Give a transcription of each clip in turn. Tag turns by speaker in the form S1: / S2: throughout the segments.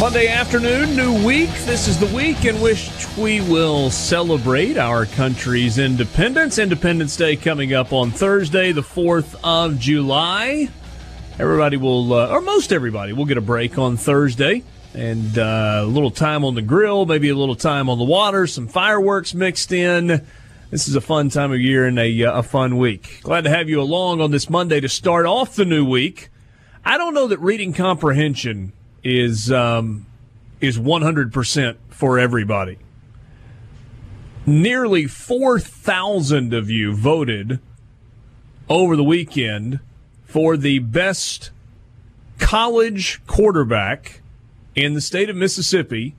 S1: Monday afternoon, new week. This is the week in which we will celebrate our country's independence. Independence Day coming up on Thursday, the 4th of July. Everybody will, uh, or most everybody, will get a break on Thursday and uh, a little time on the grill, maybe a little time on the water, some fireworks mixed in. This is a fun time of year and a, uh, a fun week. Glad to have you along on this Monday to start off the new week. I don't know that reading comprehension is um, is 100% for everybody. Nearly 4,000 of you voted over the weekend for the best college quarterback in the state of Mississippi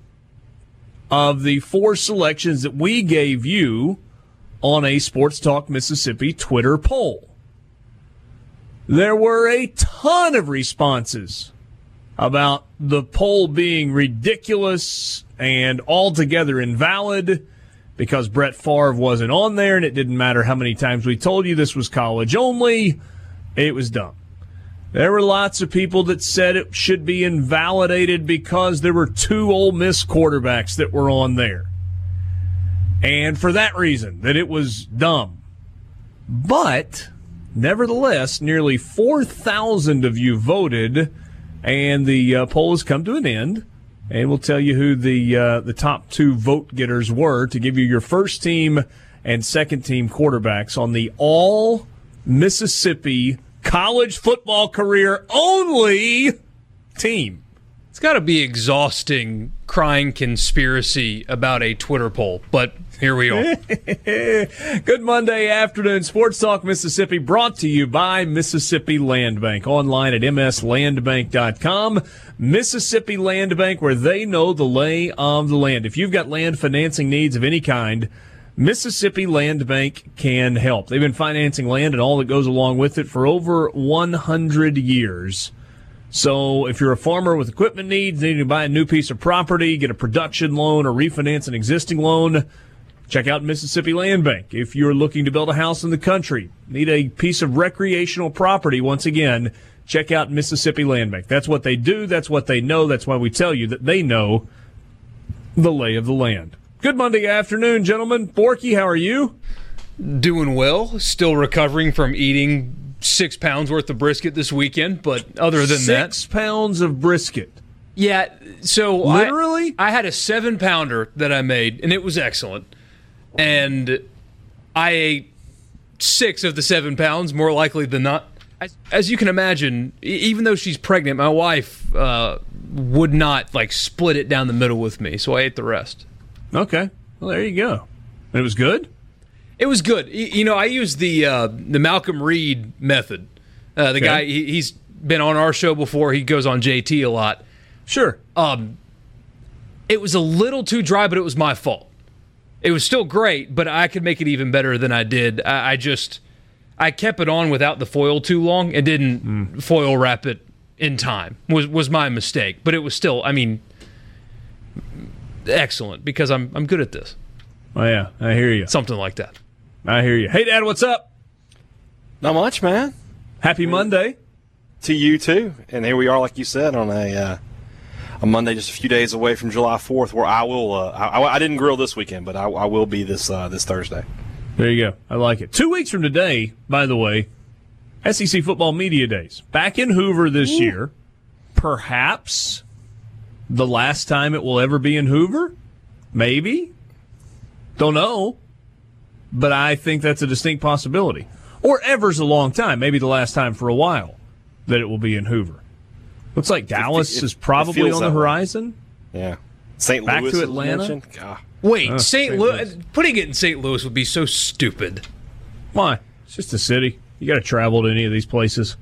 S1: of the four selections that we gave you on a Sports Talk Mississippi Twitter poll. There were a ton of responses about the poll being ridiculous and altogether invalid because Brett Favre wasn't on there and it didn't matter how many times we told you this was college only. It was dumb. There were lots of people that said it should be invalidated because there were two Ole Miss quarterbacks that were on there. And for that reason, that it was dumb. But nevertheless, nearly 4,000 of you voted and the uh, poll has come to an end. And we'll tell you who the uh, the top two vote getters were to give you your first team and second team quarterbacks on the all Mississippi college football career only team.
S2: It's got to be exhausting crying conspiracy about a Twitter poll, but here we are.
S1: Good Monday afternoon. Sports Talk Mississippi brought to you by Mississippi Land Bank. Online at mslandbank.com. Mississippi Land Bank, where they know the lay of the land. If you've got land financing needs of any kind, Mississippi Land Bank can help. They've been financing land and all that goes along with it for over 100 years. So if you're a farmer with equipment needs, needing to buy a new piece of property, get a production loan, or refinance an existing loan, check out Mississippi Land Bank. If you're looking to build a house in the country, need a piece of recreational property, once again, check out Mississippi Land Bank. That's what they do. That's what they know. That's why we tell you that they know the lay of the land. Good Monday afternoon, gentlemen. Borky, how are you?
S2: Doing well. Still recovering from eating six pounds worth of brisket this weekend, but other than
S1: Six
S2: that,
S1: Six pounds of brisket.
S2: Yeah. So
S1: literally,
S2: I, I, had a seven pounder that I made, and it was excellent. And I ate six of the seven pounds, more likely than not. As, as you can imagine, even though she's pregnant, my wife uh, would not like split it down the middle with me, so I ate the rest.
S1: Okay. Well, there you go. And it was good.
S2: It was good. You know, I used the uh, the Malcolm Reed method. Uh, the okay. guy he, he's been on our show before. He goes on JT a lot.
S1: Sure.
S2: Um, it was a little too dry, but it was my fault. It was still great, but I could make it even better than I did. I, I just I kept it on without the foil too long and didn't mm. foil wrap it in time. Was was my mistake, but it was still. I mean, excellent because I'm I'm good at this.
S1: Oh yeah, I hear you.
S2: Something like that.
S1: I hear you. Hey, Dad, what's up?
S3: Not much, man.
S1: Happy Monday
S3: to you too. And here we are, like you said, on a uh, a Monday, just a few days away from July Fourth, where I will. Uh, I, I, didn't grill this weekend, but I, I will be this uh, this Thursday.
S1: There you go. I like it. Two weeks from today, by the way, SEC football media days back in Hoover this Ooh. year. Perhaps the last time it will ever be in Hoover. Maybe. Don't know but I think that's a distinct possibility. Or ever's a long time. Maybe the last time for a while that it will be in Hoover. Looks like Dallas
S3: it-
S1: is probably on the
S3: that way.
S1: horizon.
S3: Yeah. St.
S1: Louis back
S3: Louis
S1: to Atlanta?
S3: mentioned. God.
S2: Wait,
S1: Oh,
S2: St.
S1: St.
S2: Louis.
S1: Louis.
S2: Putting it in St. Louis would be so stupid.
S1: Why? It's just a city. You got to travel to any of these places.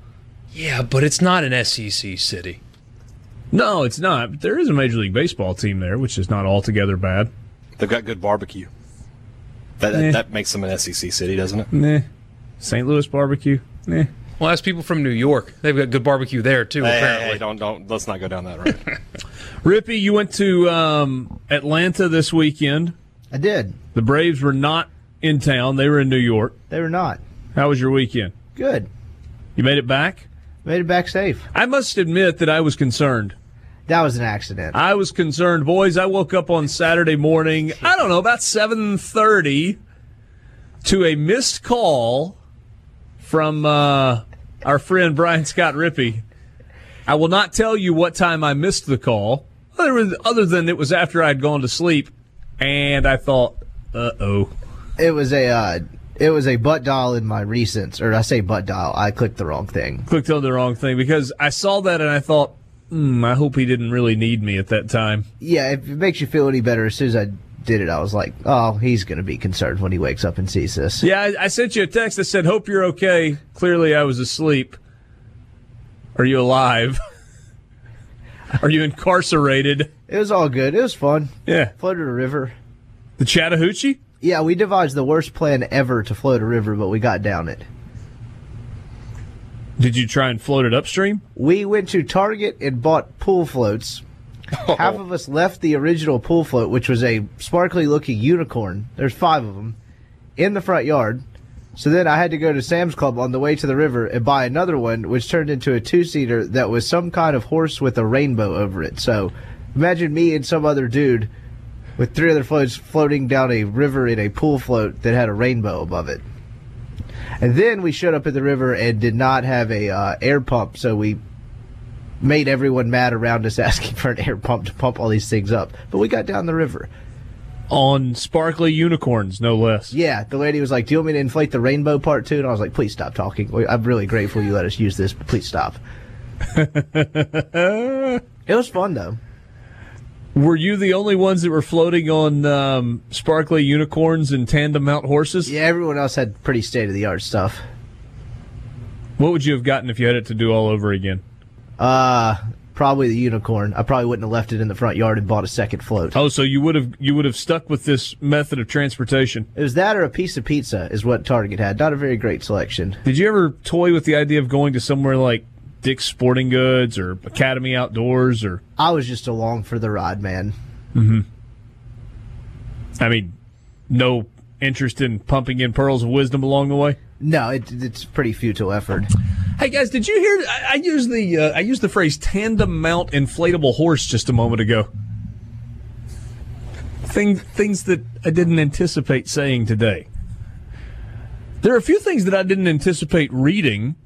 S2: Yeah, but it's not an SEC city.
S1: No, it's not. But there is a Major League Baseball team there, which is not altogether bad.
S3: They've got good barbecue. That,
S1: Eh.
S3: that makes them an SEC city, doesn't it?
S1: Nah. St. Louis barbecue. Nah.
S2: Well, that's people from New York. They've got good barbecue there too.
S3: Hey, hey,
S2: apparently,
S3: hey, don't don't let's not go down that road.
S1: Rippy, you went to um, Atlanta this weekend.
S4: I did.
S1: The Braves were not in town; they were in New York.
S4: They were not.
S1: How was your weekend?
S4: Good.
S1: You made it back.
S4: Made it back safe.
S1: I must admit that I was concerned.
S4: That was an accident.
S1: I was concerned, boys. I woke up on Saturday morning. I don't know about seven thirty to a missed call from uh, our friend Brian Scott Rippey. I will not tell you what time I missed the call, other, than it was after I'd gone to sleep, and I thought, uh oh.
S4: It was a uh, it was a butt dial in my recents, or I say butt dial. I clicked the wrong thing.
S1: Clicked on the wrong thing because I saw that and I thought, hmm, I hope he didn't really need me at that time.
S4: Yeah, if it makes you feel any better, as soon as I did it, I was like, oh, he's going to be concerned when he wakes up and sees this.
S1: Yeah, I, I sent you a text that said, "Hope you're okay." Clearly, I was asleep. Are you alive? Are you incarcerated?
S4: It was all good. It was fun.
S1: Yeah,
S4: Floated a river.
S1: the Chattahoochee.
S4: Yeah, we devised the worst plan ever to float a river, but we got down it.
S1: Did you try and float it upstream?
S4: We went to Target and bought pool floats. Oh. Half of us left the original pool float, which was a sparkly looking unicorn. There's five of them in the front yard. So then I had to go to Sam's Club on the way to the river and buy another one, which turned into a two seater that was some kind of horse with a rainbow over it. So imagine me and some other dude with three other floats floating down a river in a pool float that had a rainbow above it. And then we showed up at the river and did not have a uh, air pump, so we made everyone mad around us asking for an air pump to pump all these things up. But we got down the river.
S1: On sparkly unicorns, no less.
S4: Yeah, the lady was like, "Do you want me to inflate the rainbow part too?" And I was like, "Please stop talking. I'm really grateful you let us use this, but please stop." it was fun though.
S1: Were you the only ones that were floating on um, sparkly unicorns and tandem mount horses?
S4: Yeah, everyone else had pretty state of the art stuff.
S1: What would you have gotten if you had it to do all over again?
S4: Uh, probably the unicorn. I probably wouldn't have left it in the front yard and bought a second float.
S1: Oh, so you would have you would have stuck with this method of transportation.
S4: It was that or a piece of pizza is what Target had. Not a very great selection.
S1: Did you ever toy with the idea of going to somewhere like Dick's Sporting Goods or Academy Outdoors or
S4: I was just along for the ride, man. Hmm.
S1: I mean, no interest in pumping in pearls of wisdom along the way?
S4: No, it, it's pretty futile effort.
S1: Hey guys, did you hear? I, I used the uh, I used the phrase tandem mount inflatable horse just a moment ago. Thing, things that I didn't anticipate saying today. There are a few things that I didn't anticipate reading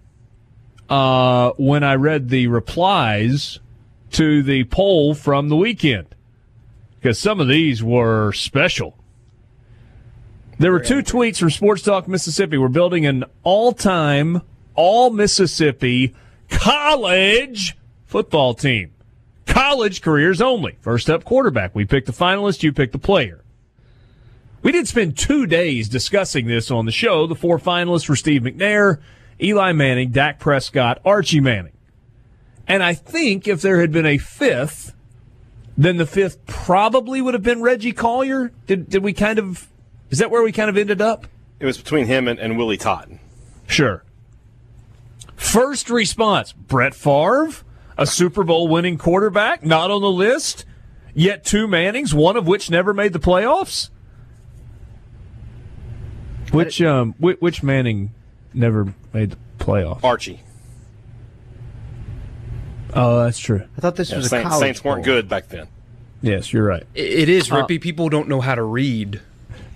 S1: uh, when I read the replies to the poll from the weekend, because some of these were special. There were two tweets from Sports Talk Mississippi. We're building an all-time, all Mississippi college football team. College careers only. First up, quarterback. We pick the finalist. You pick the player. We did spend two days discussing this on the show. The four finalists were Steve McNair, Eli Manning, Dak Prescott, Archie Manning. And I think if there had been a fifth, then the fifth probably would have been Reggie Collier. Did, did we kind of, is that where we kind of ended up?
S3: it was between him and, and Willie Totten.
S1: Sure. First response Brett Favre, a Super Bowl winning quarterback, not on the list, yet two Mannings, one of which never made the playoffs. Which um which, which Manning never made the playoff?
S3: Archie.
S1: Oh, that's true.
S4: I thought this
S3: Yeah,
S4: was a
S3: Saints,
S4: college
S3: Saints weren't
S4: bowl.
S3: good back then.
S1: Yes, you're right.
S2: It- it is uh, Rippy. People don't know how to read.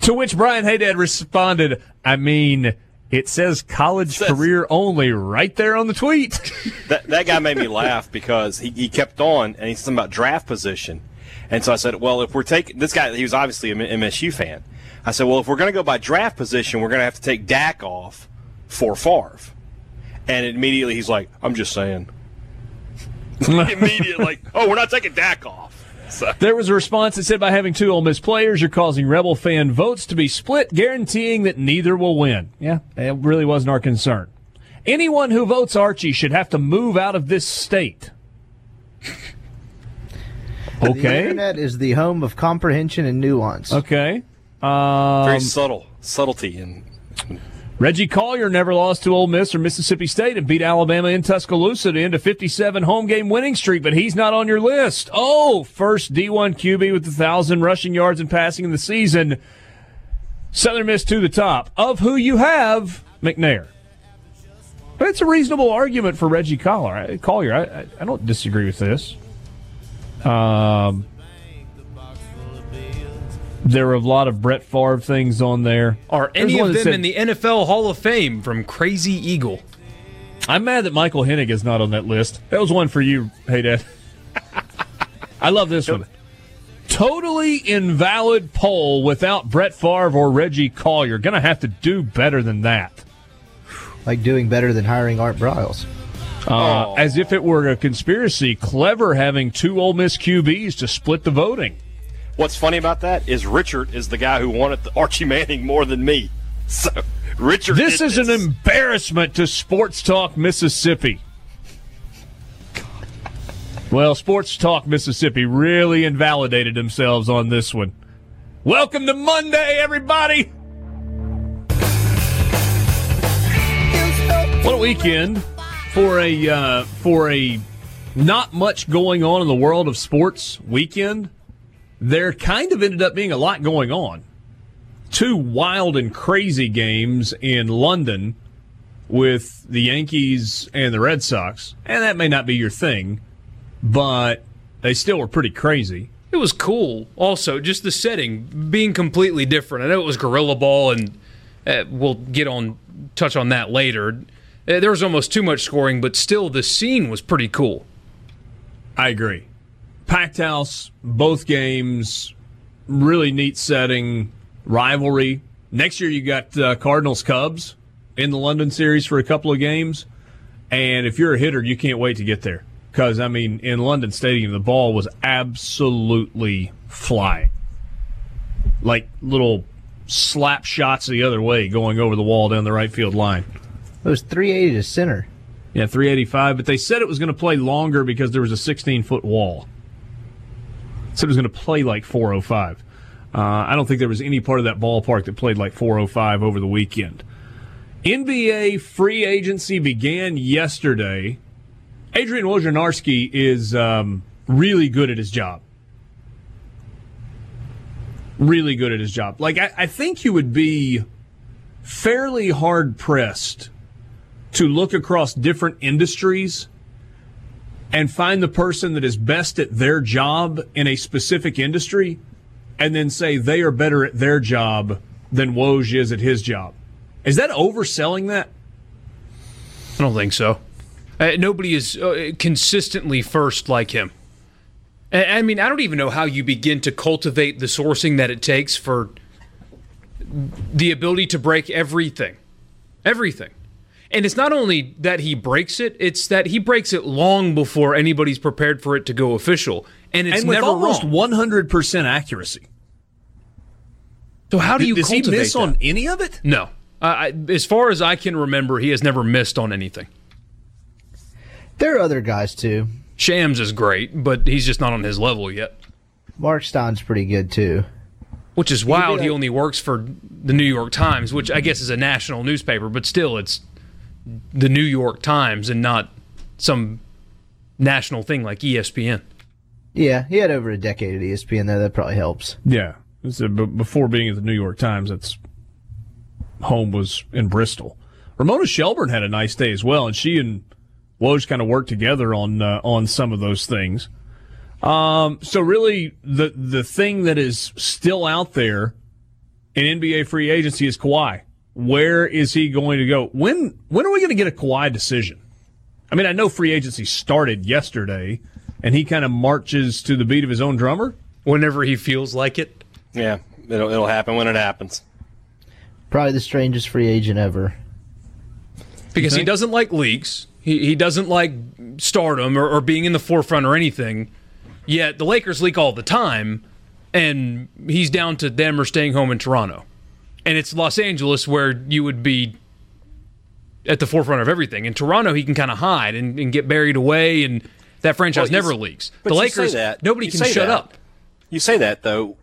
S1: To which Brian Haydad responded, I mean, it says college
S3: Says-
S1: career only right there on the tweet.
S3: That that guy made me laugh because he, he kept on and he's talking about draft position. And so I said, well, if we're taking this guy, he was obviously an MSU fan. I said, well, if we're going to go by draft position, we're going to have to take Dak off for Favre. And immediately he's like, I'm just saying. immediately, like, oh, we're not taking Dak off. So.
S1: There was a response that said, by having two Ole Miss players, you're causing Rebel fan votes to be split, guaranteeing that neither will win. Yeah, it really wasn't our concern. Anyone who votes Archie should have to move out of this state.
S4: The
S1: Okay.
S4: internet is the home of comprehension and nuance.
S1: Okay. Um,
S3: Very subtle. Subtlety. And
S1: Reggie Collier never lost to Ole Miss or Mississippi State and beat Alabama in Tuscaloosa to end a 57 home game winning streak, but he's not on your list. Oh, first D1 QB with 1,000 rushing yards and passing in the season. Southern Miss to the top. Of who you have, McNair. But it's a reasonable argument for Reggie Collier. I, Collier, I, I, don't disagree with this. Um, there were a lot of Brett Favre things on there.
S2: Are any of them
S1: said-
S2: in the NFL Hall of Fame from Crazy Eagle?
S1: I'm mad that Michael Hennig is not on that list. That was one for you, hey Dad. I love this one. Totally invalid poll without Brett Favre or Reggie Collier. You're Gonna have to do better than that.
S4: Like doing better than hiring Art Briles.
S1: Uh, as if it were a conspiracy. Clever having two Ole Miss QBs to split the voting.
S3: What's funny about that is Richard is the guy who wanted the Archie Manning more than me. So Richard,
S1: This is an embarrassment to Sports Talk Mississippi. Well, Sports Talk Mississippi really invalidated themselves on this one. Welcome to Monday, everybody. What a weekend for a uh, for a not much going on in the world of sports weekend. There kind of ended up being a lot going on two wild and crazy games in London with the Yankees and the Red Sox. And that may not be your thing, but they still were pretty crazy.
S2: It was cool. Also, just the setting being completely different. I know it was Gorilla Ball, and uh, we'll get on touch on that later. Uh, there was almost too much scoring, but still, the scene was pretty cool.
S1: I agree. Packed house, both games, really neat setting, rivalry. Next year, you got uh, Cardinals Cubs in the London series for a couple of games. And if you're a hitter, you can't wait to get there. Because, I mean, in London Stadium, the ball was absolutely flying. Like little slap shots the other way going over the wall down the right field line.
S4: It was 380 to center.
S1: Yeah, 385. But they said it was going to play longer because there was a 16 foot wall. Said it was going to play like 405. Uh, I don't think there was any part of that ballpark that played like 405 over the weekend. NBA free agency began yesterday. Adrian Wojnarowski is um, really good at his job. Really good at his job. Like, I, I think you would be fairly hard pressed to look across different industries and find the person that is best at their job in a specific industry and then say they are better at their job than Woj is at his job. Is that overselling that?
S2: I don't think so. Uh, nobody is uh, consistently first like him. I, I mean, I don't even know how you begin to cultivate the sourcing that it takes for the ability to break everything. Everything. And it's not only that he breaks it, it's that he breaks it long before anybody's prepared for it to go official. And it's
S1: and with
S2: never
S1: almost
S2: wrong.
S1: 100% accuracy.
S2: So how do you
S1: Does he miss
S2: that?
S1: on any of it?
S2: No. Uh, I, as far as I can remember, he has never missed on anything.
S4: There are other guys too.
S2: Shams is great, but he's just not on his level yet.
S4: Marc Stein's pretty good too.
S2: Which is wild.
S4: be
S2: He only works for the New York Times, which I guess is a national newspaper, but still, it's the New York Times and not some national thing like ESPN.
S4: Yeah, he had over a decade at ESPN there. That probably helps.
S1: Yeah. So, b- before being at the New York Times, its home was in Bristol. Ramona Shelburne had a nice day as well, and she and Woj kind of worked together on uh, on some of those things. Um, so really, the the thing that is still out there in NBA free agency is Kawhi. Where is he going to go? When when are we going to get a Kawhi decision? I mean, I know free agency started yesterday, and he kind of marches to the beat of his own drummer.
S2: Whenever he feels like it.
S3: Yeah, it'll it'll happen when it happens.
S4: Probably the strangest free agent ever.
S2: because he doesn't like leaks. He, he doesn't like stardom or, or being in the forefront or anything. Yet the Lakers leak all the time, and he's down to them or staying home in Toronto. And it's Los Angeles where you would be at the forefront of everything. In Toronto, he can kind of hide and, and get buried away, and that franchise
S3: Well,
S2: never leaks.
S3: but
S2: The
S3: you say
S2: Lakers,
S3: that.
S2: nobody
S3: You
S2: can shut
S3: that.
S2: up.
S3: You say that though.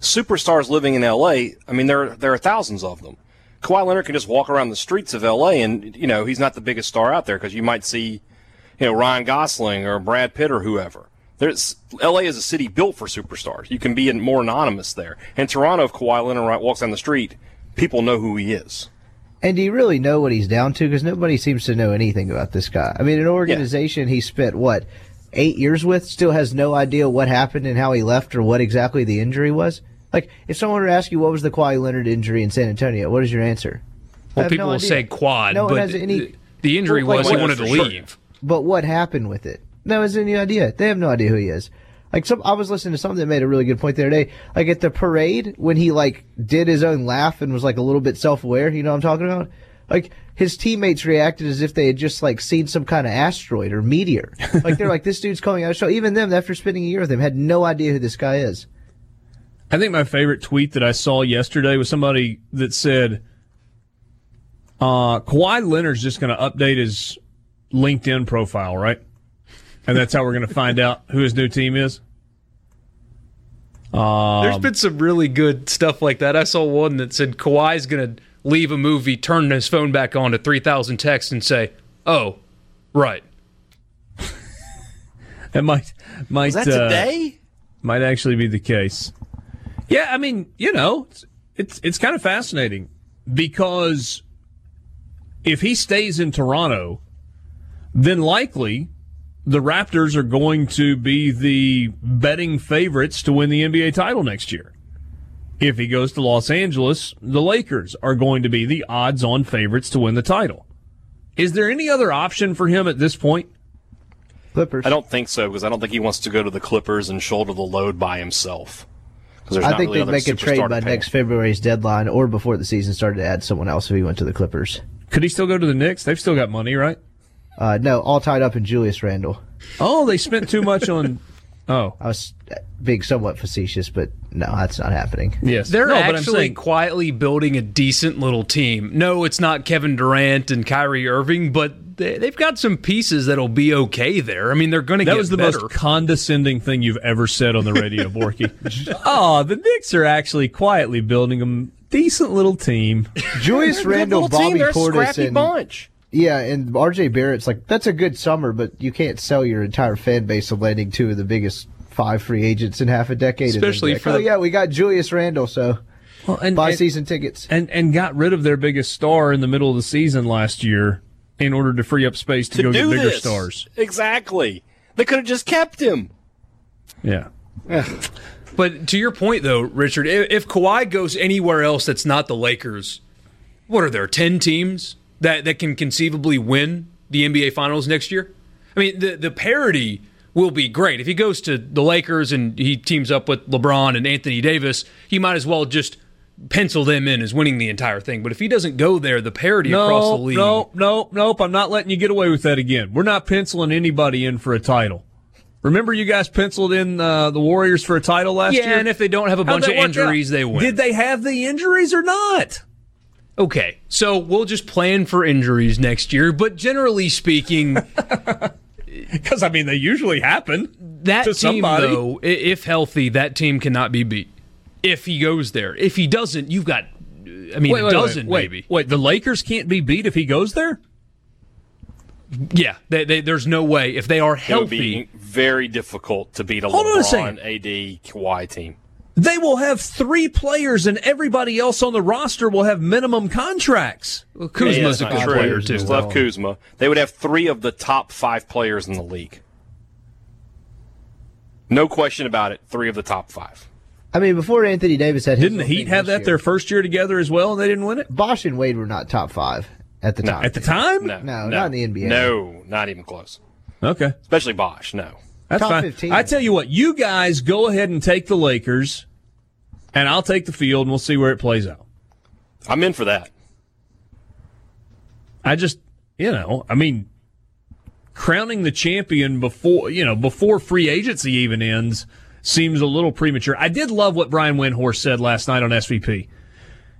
S3: Superstars living in L.A. I mean, there there are thousands of them. Kawhi Leonard can just walk around the streets of L.A. and you know he's not the biggest star out there because you might see, you know, Ryan Gosling or Brad Pitt or whoever. There's L.A. is a city built for superstars. You can be more anonymous there. In Toronto, if Kawhi Leonard right- walks down the street, people know who he is.
S4: And do you really know what he's down to? Because nobody seems to know anything about this guy. I mean, an organization he spent what eight years with still has no idea what happened and how he left or what exactly the injury was. Like, if someone were to ask you what was the Kawhi Leonard injury in San Antonio, what is your answer?
S2: Well, people
S4: no
S2: will
S4: idea.
S2: say quad,
S4: No one
S2: but
S4: has any-
S2: the- the injury
S4: Well, like,
S2: was he wanted to
S3: sure.
S2: leave.
S4: But what happened with it? No has any idea. They have no idea who he is. Like some, I was listening to something that made a really good point the other day. Like at the parade when he like did his own laugh and was like a little bit self-aware. You know what I'm talking about? Like his teammates reacted as if they had just like seen some kind of asteroid or meteor. Like they're like, this dude's coming out of show. Even them, after spending a year with him, had no idea who this guy is.
S1: I think my favorite tweet that I saw yesterday was somebody that said, uh, Kawhi Leonard's just going to update his LinkedIn profile, right? And that's how we're going to find out who his new team is.
S2: There's been some really good stuff like that. I saw one that said Kawhi's going to leave a movie, turn his phone back on to 3,000 texts, and say, "Oh, right."
S1: That might might
S3: Is that
S1: uh,
S3: today?
S1: might actually be the case. Yeah, I mean, you know, it's it's, it's kind of fascinating because if he stays in Toronto, then likely the Raptors are going to be the betting favorites to win the NBA title next year. If he goes to Los Angeles, the Lakers are going to be the odds on favorites to win the title. Is there any other option for him at this point?
S4: Clippers.
S3: I don't think so because I don't think he wants to go to the Clippers and shoulder the load by himself.
S4: I think
S3: really
S4: they'd make a trade by next February's deadline or before the season started to add someone else if he went to the Clippers.
S1: Could he still go to the Knicks? They've still got money, right?
S4: Uh, no, all tied up in Julius Randle.
S1: Oh, they spent too much on. Oh,
S4: I was uh, being somewhat facetious, but no, that's not happening.
S1: yes.
S2: They're
S1: no, but I'm
S2: actually
S1: saying,
S2: quietly building a decent little team. No, it's not Kevin Durant and Kyrie Irving, but they, they've got some pieces that'll be okay there. I mean, they're going to
S1: that
S2: get
S1: was the
S2: better.
S1: most condescending thing you've ever said on the radio, Borky. oh, the Knicks are actually quietly building a decent little team.
S4: Julius
S3: Good
S4: Randle,
S3: little team.
S4: Bobby
S3: They're a
S4: Portis,
S3: scrappy
S4: and
S3: bunch.
S4: Yeah, and RJ Barrett's like that's a good summer, but you can't sell your entire fan base of landing two of the biggest five free agents in half a decade.
S2: Especially
S4: be like,
S2: for
S4: oh
S2: the-
S4: yeah, we got Julius Randle, so
S1: Well, and,
S4: buy
S1: and,
S4: season tickets.
S1: and and got rid of their biggest star in the middle of the season last year in order to free up space to,
S3: To
S1: go get bigger
S3: this.
S1: stars.
S3: Exactly. They could have just kept him.
S1: Yeah.
S2: But to your point, though, Richard, if, if Kawhi goes anywhere else that's not the Lakers, what are there? Ten teams that that can conceivably win the NBA Finals next year? I mean, the the parity will be great if he goes to the Lakers and he teams up with LeBron and Anthony Davis. He might as well just pencil them in as winning the entire thing. But if he doesn't go there, the parity across the league.
S1: no, no, nope. I'm not letting you get away with that again. We're not penciling anybody in for a title. Remember, you guys penciled in uh, the Warriors for a title last
S2: yeah,
S1: year.
S2: and if they don't have a
S1: How'd
S2: bunch of injuries,
S1: out?
S2: they win.
S1: Did they have the injuries or not?
S2: Okay, so we'll just plan for injuries next year. But generally speaking,
S1: Because I mean, they usually happen.
S2: that
S1: To
S2: team,
S1: somebody.
S2: though, if healthy, that team cannot be beat. If he goes there, if he doesn't, you've got, I mean, a dozen
S1: wait,
S2: maybe.
S1: Wait, the Lakers can't be beat if he goes there.
S2: Yeah, they, they, there's no way if they are healthy.
S3: It would
S2: healthy.
S3: be very difficult to beat a
S1: Hold on a
S3: LeBron. AD, Kawhi team.
S1: They will have three players, and everybody else on the roster will have minimum contracts.
S2: Well, Kuzma's
S3: Yeah,
S2: a
S3: that's
S2: good
S3: not
S2: player
S3: true.
S2: too.
S3: Still have Kuzma. They would have three of the top five players in the league. No question about it. Three of the top five.
S4: I mean, before Anthony Davis had his
S1: Didn't the Heat have that
S4: year,
S1: their first year together as well, and they didn't win it
S4: Bosh and Wade were not top five at the time.
S1: at the time?
S3: No,
S4: No, not in the NBA.
S3: No, not even close.
S1: Okay,
S3: Especially Bosh. No.
S1: That's
S4: Top
S1: fine.
S4: 15.
S1: I tell you what, you guys go ahead and take the Lakers, and I'll take the field, and we'll see where it plays out.
S3: I'm in for that.
S1: I just you know, I mean, crowning the champion before you know before free agency even ends seems a little premature. I did love what Brian Windhorst said last night on SVP.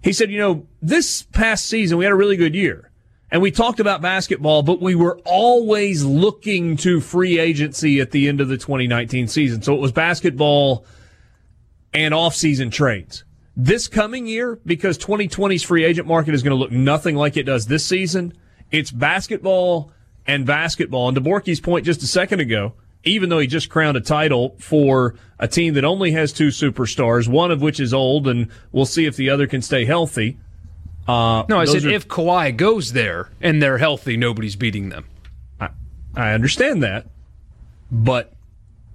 S1: He said, you know, this past season we had a really good year. And we talked about basketball, but we were always looking to free agency at the end of the 2019 season. So it was basketball and off-season trades. This coming year, because 2020's free agent market is going to look nothing like it does this season, it's basketball and basketball. And to Borky's point just a second ago, even though he just crowned a title for a team that only has two superstars, one of which is old, and we'll see if the other can stay healthy.
S2: Uh, no, I said are, if Kawhi goes there and they're healthy, nobody's beating them.
S1: I, I understand that, but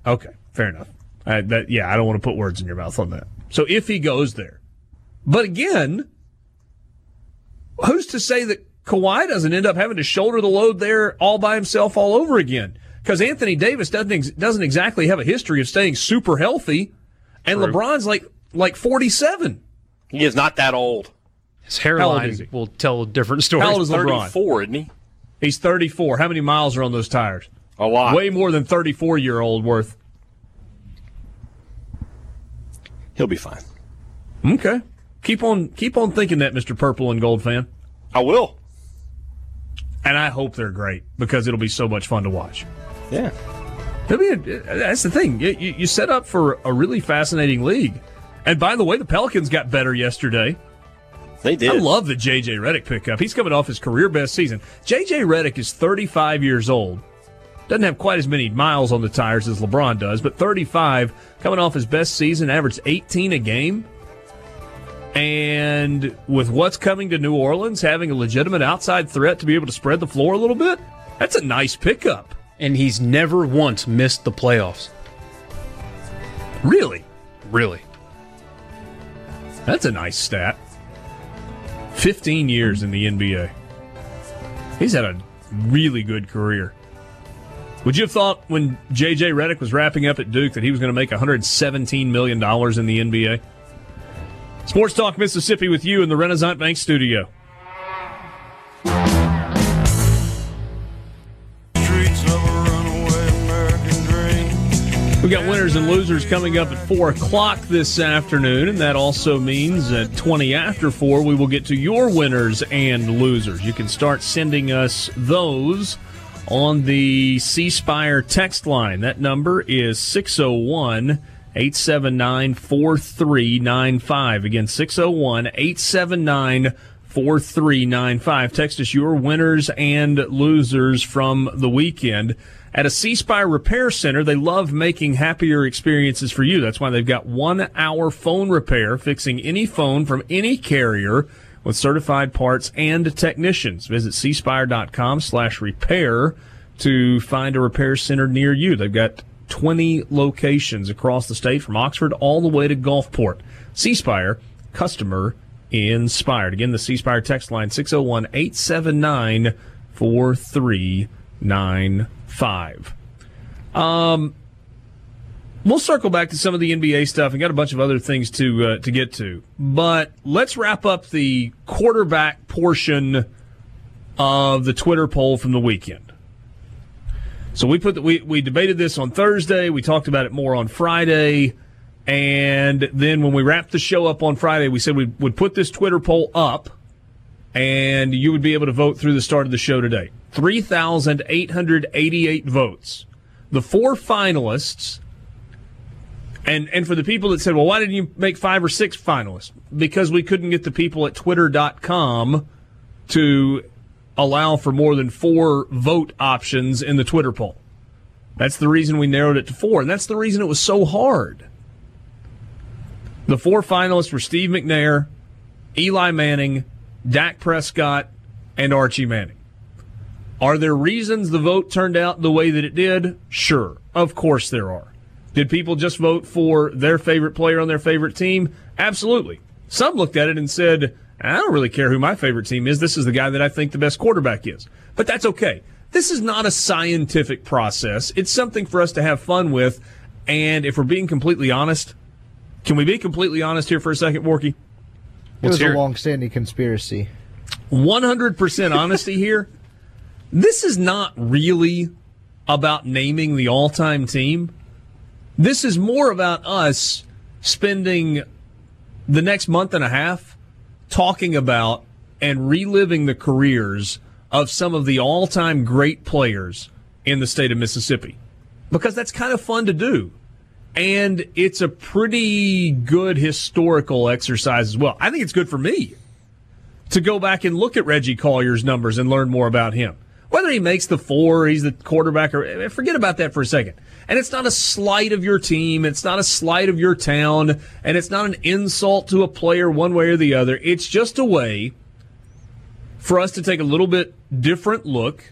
S1: okay, fair enough. I, that, yeah, I don't want to put words in your mouth on that. So if he goes there, but again, who's to say that Kawhi doesn't end up having to shoulder the load there all by himself all over again? because Anthony Davis doesn't doesn't exactly have a history of staying super healthy, and True. LeBron's like like forty seven.
S3: He is not that old.
S2: His hairline will tell a different story.
S1: How old is LeBron?
S3: Thirty four, isn't he?
S1: He's thirty four. How many miles are on those tires?
S3: A lot.
S1: Way more than thirty four year old worth.
S3: He'll be fine.
S1: Okay. Keep on keep on thinking that, Mr. Purple and Gold fan.
S3: I will.
S1: And I hope they're great because it'll be so much fun to watch.
S3: Yeah.
S1: I mean, that's the thing. You, you set up for a really fascinating league. And by the way, the Pelicans got better yesterday.
S3: They did.
S1: I love the J.J. Redick pickup. He's coming off his career best season. J.J. Redick is 35 years old. Doesn't have quite as many miles on the tires as LeBron does, but 35, coming off his best season, averaged 18 a game. And with what's coming to New Orleans, having a legitimate outside threat to be able to spread the floor a little bit, that's a nice pickup
S2: and he's never once missed the playoffs.
S1: Really?
S2: Really.
S1: That's a nice stat. 15 years in the NBA. He's had a really good career. Would you have thought when J.J. Redick was wrapping up at Duke that he was going to make $117 million in the NBA? Sports Talk Mississippi with you in the Renaissance Bank studio. We got winners and losers coming up at 4 o'clock this afternoon, and that also means at 20 after 4, we will get to your winners and losers. You can start sending us those on the C Spire text line. That number is 601 879 4395. Again, 601 879 4395. Text us your winners and losers from the weekend. At a C Spire Repair Center, they love making happier experiences for you. That's why they've got one hour phone repair, fixing any phone from any carrier with certified parts and technicians. Visit cspire.com slash repair to find a repair center near you. They've got 20 locations across the state from Oxford all the way to Gulfport. C Spire, customer inspired. Again, the C Spire text line 601 879 4395. Um, we'll circle back to some of the NBA stuff and got a bunch of other things to uh, to get to. But let's wrap up the quarterback portion of the Twitter poll from the weekend. So we put the, we we debated this on Thursday. We talked about it more on Friday. And then when we wrapped the show up on Friday, we said we would put this Twitter poll up and you would be able to vote through the start of the show today. 3,888 votes. The four finalists, and, and for the people that said, well, why didn't you make five or six finalists? Because we couldn't get the people at twitter.com to allow for more than four vote options in the Twitter poll. That's the reason we narrowed it to four, and that's the reason it was so hard. The four finalists were Steve McNair, Eli Manning, Dak Prescott, and Archie Manning. Are there reasons the vote turned out the way that it did? Sure. Of course there are. Did people just vote for their favorite player on their favorite team? Absolutely. Some looked at it and said, I don't really care who my favorite team is. This is the guy that I think the best quarterback is. But that's okay. This is not a scientific process. It's something for us to have fun with. And if we're being completely honest, can we be completely honest here for a second, Borky?
S4: It was a long-standing conspiracy.
S1: 100% honesty here. This is not really about naming the all time team. This is more about us spending the next month and a half talking about and reliving the careers of some of the all time great players in the state of Mississippi. Because that's kind of fun to do. And it's a pretty good historical exercise as well. I think it's good for me to go back and look at Reggie Collier's numbers and learn more about him. Whether he makes the four, he's the quarterback, or eh, forget about that for a second. And it's not a slight of your team, it's not a slight of your town, and it's not an insult to a player one way or the other. It's just a way for us to take a little bit different look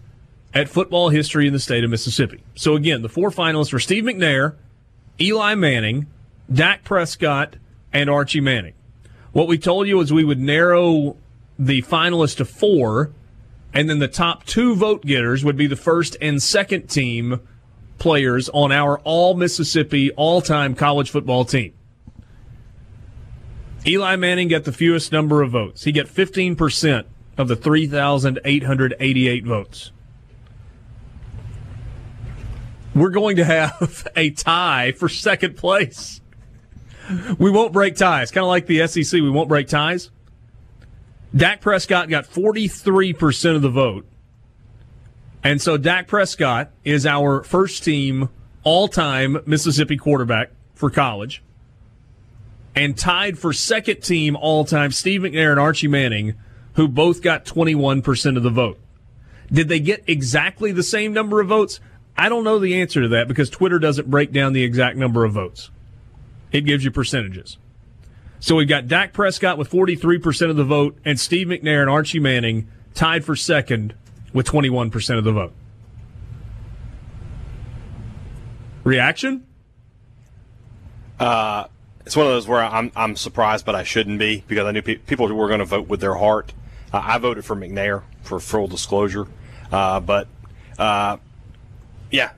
S1: at football history in the state of Mississippi. So again, the four finalists were Steve McNair, Eli Manning, Dak Prescott, and Archie Manning. What we told you is we would narrow the finalists to four, and then the top two vote getters would be the first and second team players on our all Mississippi all time college football team. Eli Manning got the fewest number of votes. He got 15% of the 3,888 votes. We're going to have a tie for second place. We won't break ties. Kind of like the SEC, we won't break ties. Dak Prescott got 43% of the vote. And so Dak Prescott is our first team all time Mississippi quarterback for college. And tied for second team all time, Steve McNair and Archie Manning, who both got 21% of the vote. Did they get exactly the same number of votes? I don't know the answer to that because Twitter doesn't break down the exact number of votes. It gives you percentages. So we've got Dak Prescott with 43% of the vote and Steve McNair and Archie Manning tied for second with 21% of the vote. Reaction?
S3: Uh, it's one of those where I'm I'm surprised, but I shouldn't be because I knew pe- people were going to vote with their heart. Uh, I voted for McNair for full disclosure, uh, but uh, yeah,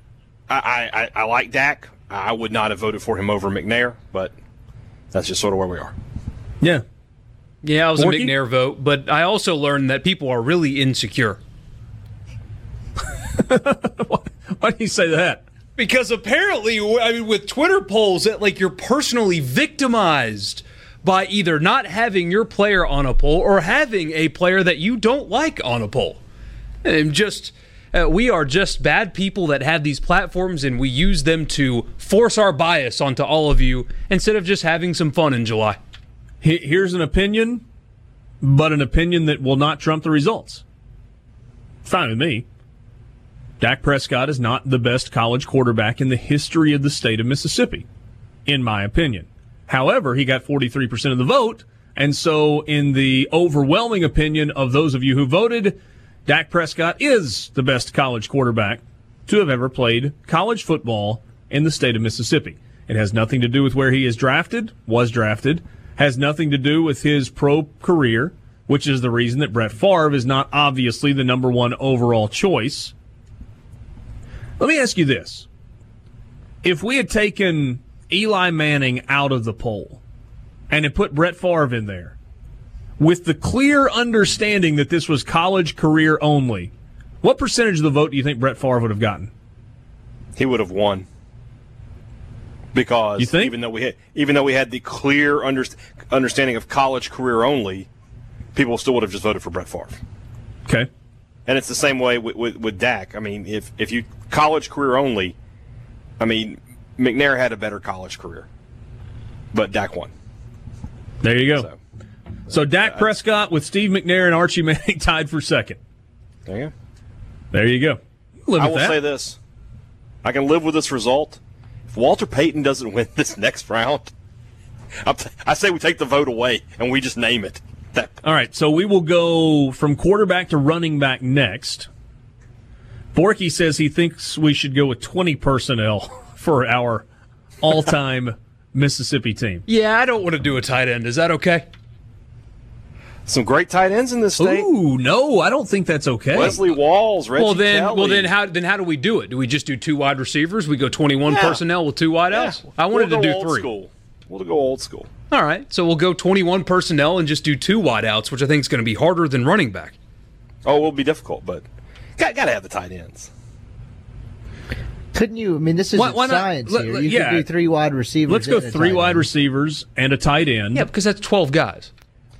S3: I, I, I like Dak. I would not have voted for him over McNair, but that's just sort of where we are.
S1: Yeah.
S2: Yeah, I was
S1: Borky?
S2: a McNair vote, but I also learned that people are really insecure.
S1: Why do you say that?
S2: Because apparently, I mean, with Twitter polls, that like you're personally victimized by either not having your player on a poll or having a player that you don't like on a poll. And just uh, we are just bad people that have these platforms, and we use them to force our bias onto all of you instead of just having some fun in July.
S1: Here's an opinion, but an opinion that will not trump the results. Fine with me. Dak Prescott is not the best college quarterback in the history of the state of Mississippi, in my opinion. However, he got 43% of the vote, and so in the overwhelming opinion of those of you who voted, Dak Prescott is the best college quarterback to have ever played college football in the state of Mississippi. It has nothing to do with where he is drafted, was drafted, has nothing to do with his pro career, which is the reason that Brett Favre is not obviously the number one overall choice. Let me ask you this. If we had taken Eli Manning out of the poll and had put Brett Favre in there, with the clear understanding that this was college career only, what percentage of the vote do you think Brett Favre would have gotten?
S3: He would have won because even though we had even though we had the clear under, understanding of college career only, people still would have just voted for Brett Favre.
S1: Okay.
S3: And it's the same way with, with, with Dak. I mean, if if you college career only, I mean, McNair had a better college career, but Dak won.
S1: There you go.
S3: So
S1: So, Dak Prescott with Steve McNair and Archie Manning tied for second.
S3: there you go.
S1: There you go. Live
S3: I
S1: with
S3: will
S1: that.
S3: say this: I can live with this result. If Walter Payton doesn't win this next round, I'm t- I say we take the vote away and we just name it. That
S1: All right, so we will go from quarterback to running back next. Borky says he thinks we should go with 20 personnel for our all-time Mississippi team.
S2: Yeah, I don't want to do a tight end. Is that okay?
S3: Some great tight ends in this state.
S1: Ooh, no, I don't think that's okay.
S3: Wesley Walls, Reggie
S2: well then,
S3: Kelly.
S2: well then, how then how do we do it? Do we just do two wide receivers? We go twenty one
S3: Yeah.
S2: personnel with two wideouts.
S3: Yeah.
S2: I wanted
S3: We'll
S2: to do three.
S3: School. We'll go old school.
S2: All right, so we'll go twenty one personnel and just do two wideouts, which I think is going to be harder than running back.
S3: Oh, it will be difficult, but Got got to have the tight ends.
S4: Couldn't you? I mean, this is
S1: Why- why not?
S4: science
S1: Let-
S4: here.
S1: let-
S4: you
S1: yeah.
S4: could do three wide receivers.
S1: Let's go three wide
S4: end.
S1: receivers and a tight end.
S2: Yeah, because that's 12 guys.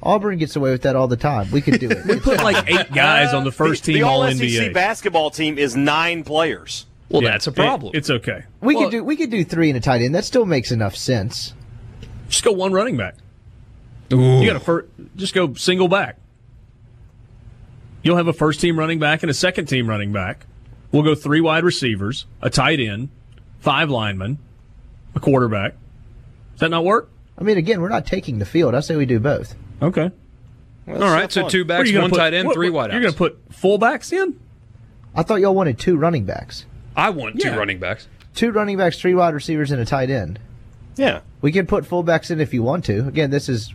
S4: Auburn gets away with that all the time. We could do it.
S1: We put like eight guys on the uh, first
S3: the,
S1: team
S3: the
S1: All
S3: all SEC
S1: NBA.
S3: basketball team is nine players.
S2: Well,
S1: Yeah,
S2: that's a
S1: it-
S2: problem.
S1: it's okay.
S4: we
S2: Well-
S4: could do. We could do three and a tight end. That still makes enough sense.
S1: Just go one running back. You got a fir- just go single back. You'll have a first team running back and a second team running back. We'll go three wide receivers, a tight end, five linemen, a quarterback. Does that not work?
S4: I mean, again, we're not taking the field. I say we do both.
S1: Okay.
S2: All right, so two backs, one
S1: put-
S2: tight end,
S1: what-
S2: three
S1: what-
S2: wideouts.
S1: You're going to put fullbacks in?
S4: I thought y'all wanted two running backs,
S2: I want two running backs.
S4: two running backs, three wide receivers, and a tight end.
S3: Yeah.
S4: We can put fullbacks in if you want to. Again, this is.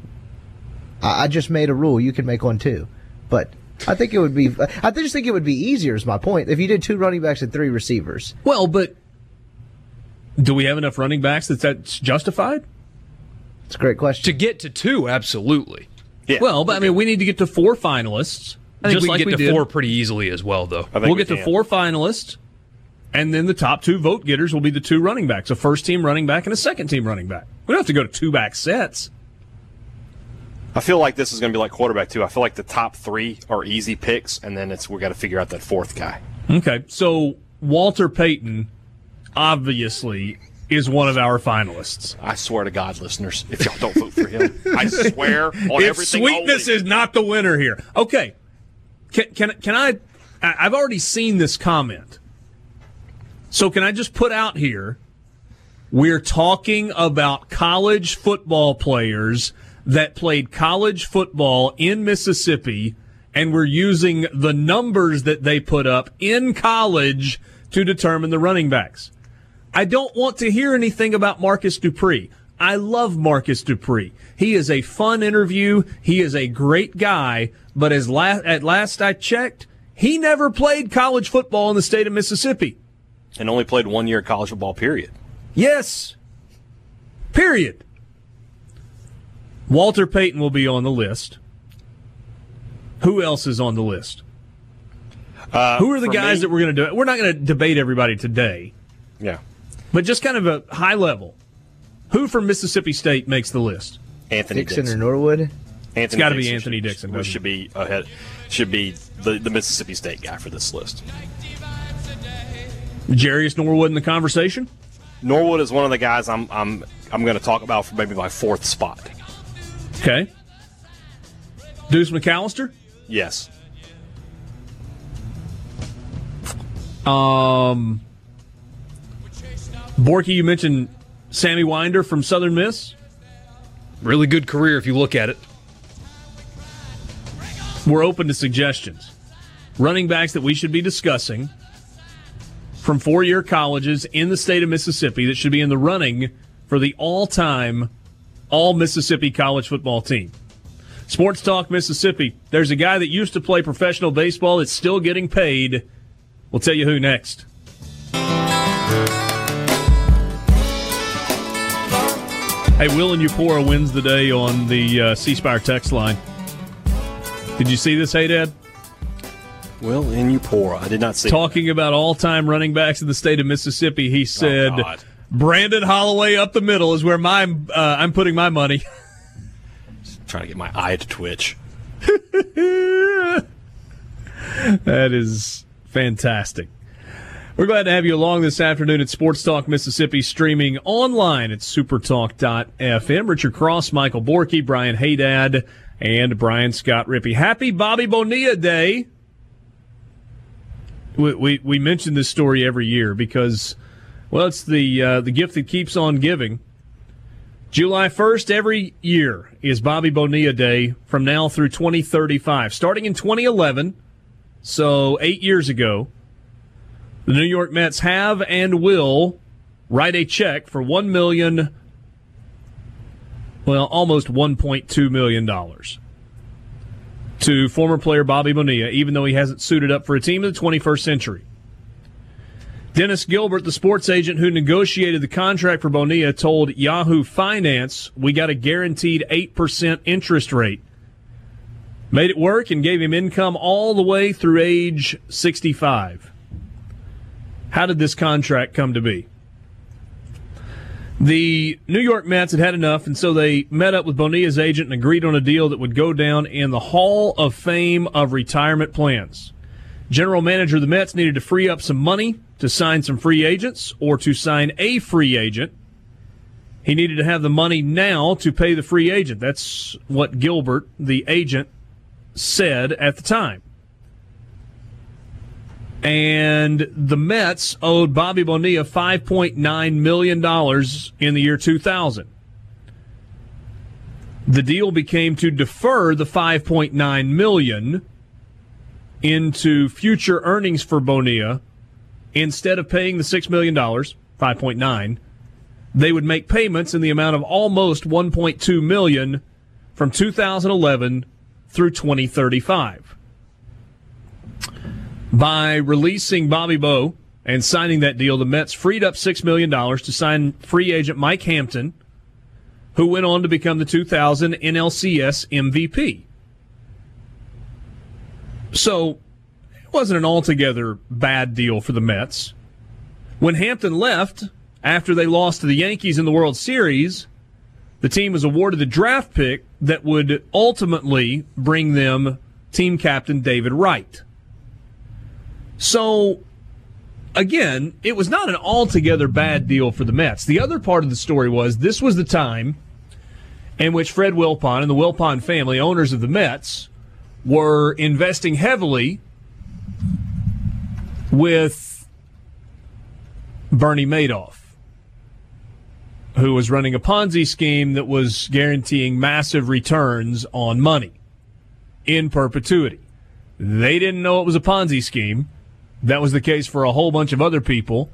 S4: I I just made a rule. You can make one too, but I think it would be. I just think it would be easier. Is my point. If you did two running backs and three receivers,
S1: Well, but do we have enough running backs that that's justified?
S4: it's a great question.
S2: To get to two, absolutely.
S3: Yeah.
S1: Well, but I mean, we need to get to four finalists.
S2: I think
S1: just
S2: we can
S1: like
S2: get
S1: we
S2: to
S1: did.
S2: four pretty easily as well, though.
S3: I think
S1: We'll
S3: we
S1: get to four finalists, and then the top two vote getters will be the two running backs a first team running back and a second team running back. We don't have to go to two back sets.
S3: I feel like this is going to be like quarterback too. I feel like the top three are easy picks, and then it's we got to figure out that fourth guy.
S1: Okay, so Walter Payton obviously is one of our finalists.
S3: I swear to God, listeners, if y'all don't vote for him, I swear on
S1: if
S3: everything.
S1: sweetness
S3: holy.
S1: is not the winner here. Okay, can can can? I- I've already seen this comment, so can I just put out here? We're talking about college football players that played college football in Mississippi, and we're using the numbers that they put up in college to determine the running backs. I don't want to hear anything about Marcus Dupree. I love Marcus Dupree. He is a fun interview. He is a great guy. But as la- at last I checked, he never played college football in the state of Mississippi.
S3: and only played one year of college football. Period.
S1: Yes. Period. Walter Payton will be on the list. Who else is on the list?
S3: Uh,
S1: Who are the guys
S3: me-
S1: that we're going to do? We're not going to debate everybody today,
S3: Yeah,
S1: but just kind of a high level. Who from Mississippi State makes the list?
S3: Anthony
S4: Dixon,
S3: Dixon.
S4: or Norwood.
S3: Anthony it's
S1: gotta be
S3: Dixon
S1: Anthony
S3: should-
S1: Dixon, doesn't
S3: should be ahead. Should be the, the Mississippi State guy for this list.
S1: Jerious Norwood in the conversation?
S3: Norwood is one of the guys I'm I'm I'm going to talk about for maybe my fourth spot.
S1: Okay. Deuce McAllister?
S3: Yes,
S1: Um, Borky, you mentioned Sammy Winder from Southern Miss.
S2: Really good career if you look at it.
S1: We're open to suggestions. Running backs that we should be discussing from four year colleges in the state of Mississippi that should be in the running for the all time all Mississippi college football team. Sports Talk Mississippi. There's a guy that used to play professional baseball that's still getting paid. We'll tell you who next. Hey, Will and Eupora wins the day on the uh, C Spire text line. Did you see this, Hey Dad?
S3: Will in Eupora. I did not see. it.
S1: Talking about all time running backs in the state of Mississippi, he said,
S3: God.
S1: Brandon Holloway up the middle is where my uh, I'm putting my money.
S3: Trying to get my eye to twitch.
S1: that is fantastic. We're glad to have you along this afternoon at Sports Talk Mississippi, streaming online at supertalk.fm. Richard Cross, Michael Borky, Brian Haydad, and Brian Scott Rippey. Happy Bobby Bonilla Day. We, we, we mention this story every year because, well, it's the, uh, the gift that keeps on giving. July 1st every year is Bobby Bonilla Day from now through 2035. Starting in 2011, so eight years ago, the New York Mets have and will write a check for one million, well, almost 1.2 million dollars to former player Bobby Bonilla, even though he hasn't suited up for a team in the 21st century. Dennis Gilbert, the sports agent who negotiated the contract for Bonilla, told Yahoo Finance, "We got a guaranteed eight percent interest rate." Made it work and gave him income all the way through age 65. How did this contract come to be? The New York Mets had had enough, and so they met up with Bonilla's agent and agreed on a deal that would go down in the Hall of Fame of retirement plans. General manager of the Mets needed to free up some money to sign some free agents or to sign a free agent. He needed to have the money now to pay the free agent. That's what Gilbert, the agent, said at the time and the Mets owed Bobby Bonilla $5.9 million in the year 2000. The deal became to defer the 5.9 million into future earnings for Bonilla instead of paying the 6 million dollars, 5.9. They would make payments in the amount of almost 1.2 million from 2011 through 2035 by releasing Bobby Bo and signing that deal, the Mets freed up $6 million to sign free agent Mike Hampton, who went on to become the 2000 NLCS MVP. So it wasn't an altogether bad deal for the Mets. When Hampton left after they lost to the Yankees in the World Series, the team was awarded the draft pick that would ultimately bring them team captain David Wright. So, again, it was not an altogether bad deal for the Mets. The other part of the story was this was the time in which Fred Wilpon and the Wilpon family, owners of the Mets, were investing heavily with Bernie Madoff, who was running a Ponzi scheme that was guaranteeing massive returns on money in perpetuity. They didn't know it was a Ponzi scheme that was the case for a whole bunch of other people,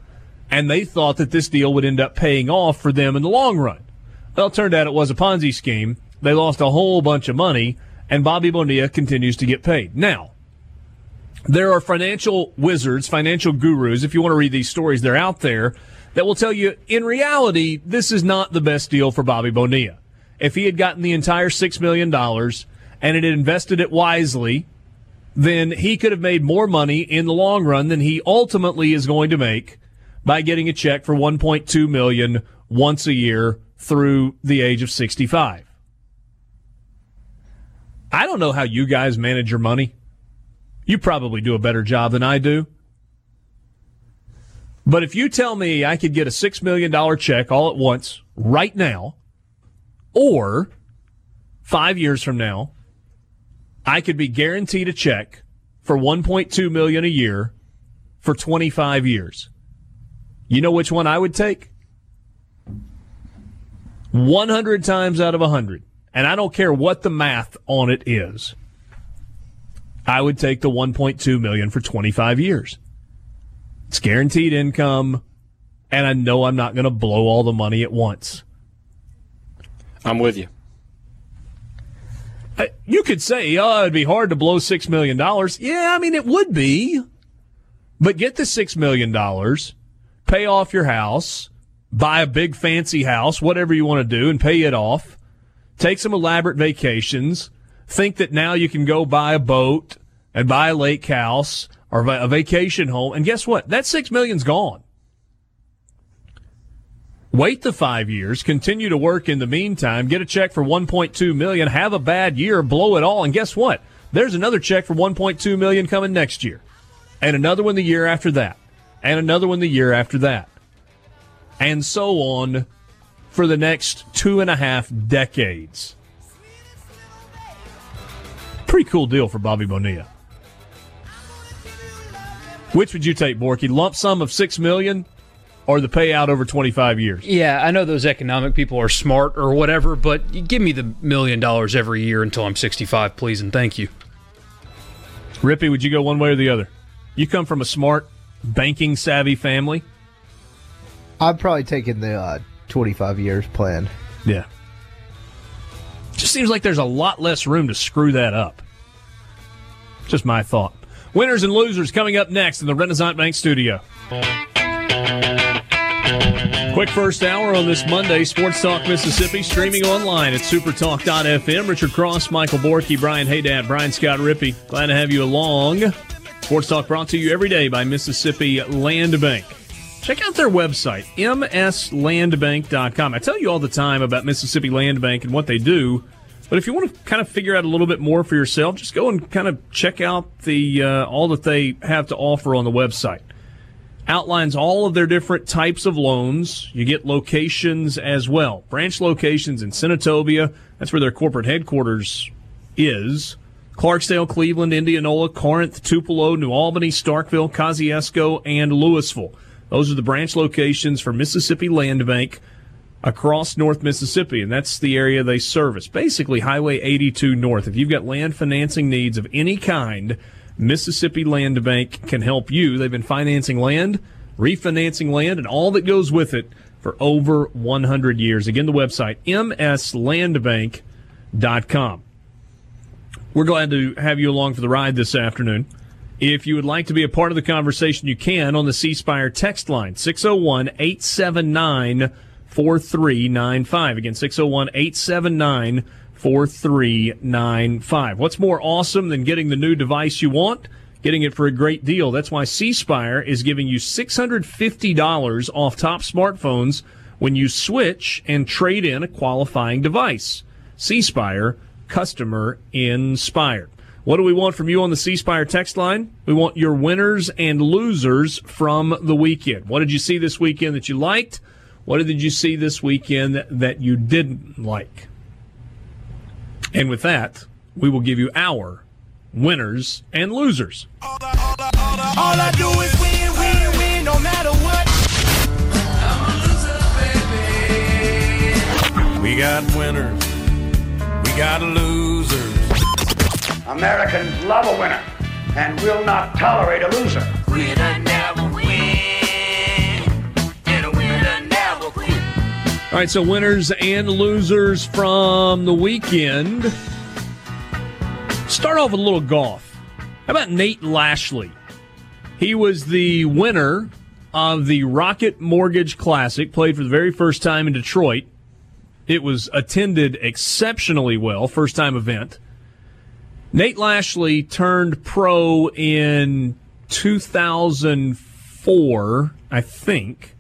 S1: and they thought that this deal would end up paying off for them in the long run. Well, it turned out it was a Ponzi scheme. They lost a whole bunch of money, and Bobby Bonilla continues to get paid. Now, there are financial wizards, financial gurus, if you want to read these stories, they're out there that will tell you in reality, this is not the best deal for Bobby Bonilla. If he had gotten the entire $6 million and had invested it wisely, then he could have made more money in the long run than he ultimately is going to make by getting a check for 1.2 million once a year through the age of 65. I don't know how you guys manage your money. You probably do a better job than I do. But if you tell me I could get a $6 million check all at once right now, or five years from now, I could be guaranteed a check for 1.2 million a year for 25 years. You know which one I would take? 100 times out of 100. And I don't care what the math on it is. I would take the 1.2 million for 25 years. It's guaranteed income and I know I'm not going to blow all the money at once.
S3: I'm with you.
S1: Uh, you could say, oh, it'd be hard to blow $6 million. Yeah, I mean, it would be. But get the $6 million, pay off your house, buy a big fancy house, whatever you want to do, and pay it off. Take some elaborate vacations. Think that now you can go buy a boat and buy a lake house or a vacation home. And guess what? That 6 million's gone. Wait the five years, continue to work in the meantime, get a check for 1.2 million, have a bad year, blow it all, and guess what? There's another check for 1.2 million coming next year, and another one the year after that, and another one the year after that, and so on for the next two and a half decades. Pretty cool deal for Bobby Bonilla. Which would you take, Borky? Lump sum of six million or the payout over 25 years.
S2: Yeah, I know those economic people are smart or whatever, but give me the million dollars every year until I'm 65, please, and thank you.
S1: Rippy, would you go one way or the other? You come from a smart, banking savvy family.
S4: I'm probably taking the uh, 25 years plan.
S1: Yeah. Just seems like there's a lot less room to screw that up. Just my thought. Winners and losers coming up next in the Renaissance Bank studio. Quick first hour on this Monday, Sports Talk Mississippi, streaming online at supertalk.fm. Richard Cross, Michael Borky, Brian Haydad, Brian Scott Rippey. Glad to have you along. Sports Talk brought to you every day by Mississippi Land Bank. Check out their website, mslandbank.com. I tell you all the time about Mississippi Land Bank and what they do, but if you want to kind of figure out a little bit more for yourself, just go and kind of check out the uh, all that they have to offer on the website. Outlines all of their different types of loans. You get locations as well. Branch locations in Senatobia, that's where their corporate headquarters is. Clarksdale, Cleveland, Indianola, Corinth, Tupelo, New Albany, Starkville, Kosciusko, and Louisville. Those are the branch locations for Mississippi Land Bank across North Mississippi, and that's the area they service. Basically, Highway 82 North. If you've got land financing needs of any kind, Mississippi Land Bank can help you. They've been financing land, refinancing land, and all that goes with it for over 100 years. Again, the website, mslandbank.com. We're glad to have you along for the ride this afternoon. If you would like to be a part of the conversation, you can on the C Spire text line, 601 879 4395. Again, 601 879 4395. What's more awesome than getting the new device you want? Getting it for a great deal. That's why C Spire is giving you $650 off top smartphones when you switch and trade in a qualifying device. C Spire, customer inspired. What do we want from you on the C Spire text line? We want your winners and losers from the weekend. What did you see this weekend that you liked? What did you see this weekend that you didn't like? And with that, we will give you our winners and losers.
S5: All I, all I, all I, all I do is win, win, win, no matter what.
S6: We got winners. We got losers.
S7: Americans love a winner and will not tolerate a loser.
S1: All right, so winners and losers from the weekend. Start off with a little golf. How about Nate Lashley? He was the winner of the Rocket Mortgage Classic, played for the very first time in Detroit. It was attended exceptionally well, first time event. Nate Lashley turned pro in 2004, I think.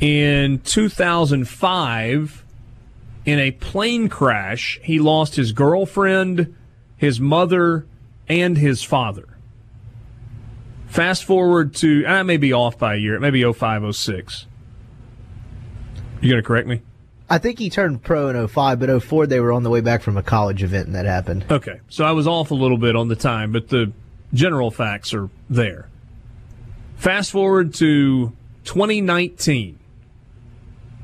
S1: In 2005, in a plane crash, he lost his girlfriend, his mother, and his father. Fast forward to, ah, I may be off by a year, it may be 05, 06. You going to correct me?
S4: I think he turned pro in 05, but 04 they were on the way back from a college event and that happened.
S1: Okay, so I was off a little bit on the time, but the general facts are there. Fast forward to 2019,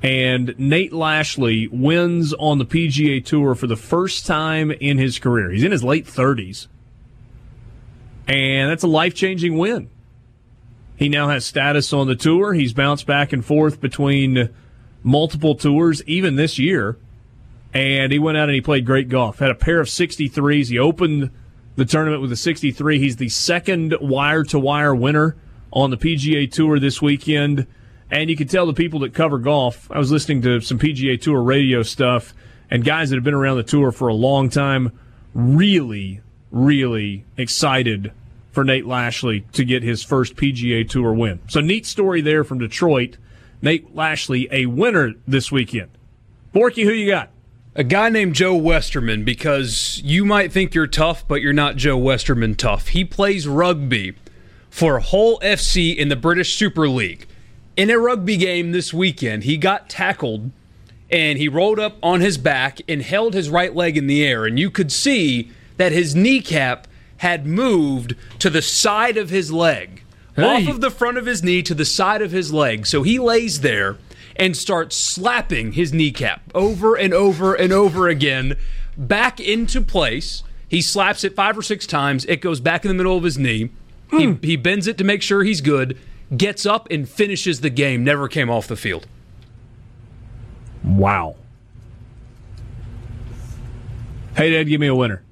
S1: and Nate Lashley wins on the PGA Tour for the first time in his career. He's in his late 30s, and that's a life changing win. He now has status on the tour. He's bounced back and forth between multiple tours, even this year. And he went out and he played great golf. Had a pair of 63s. He opened the tournament with a 63. He's the second wire to wire winner on the PGA Tour this weekend. And you can tell the people that cover golf. I was listening to some PGA Tour radio stuff, and guys that have been around the tour for a long time really, really excited for Nate Lashley to get his first PGA Tour win. So, neat story there from Detroit. Nate Lashley, a winner this weekend. Borky, who you got?
S2: A guy named Joe Westerman, because you might think you're tough, but you're not Joe Westerman tough. He plays rugby for Hull FC in the British Super League. In a rugby game this weekend, he got tackled and he rolled up on his back and held his right leg in the air. And you could see that his kneecap had moved to the side of his leg off of the front of his knee to the side of his leg. So he lays there and starts slapping his kneecap over and over and over again back into place. He slaps it five or six times. It goes back in the middle of his knee. He, hmm. he bends it to make sure he's good, gets up and finishes the game. Never came off the field.
S1: Wow. Hey, Dad, give me a winner.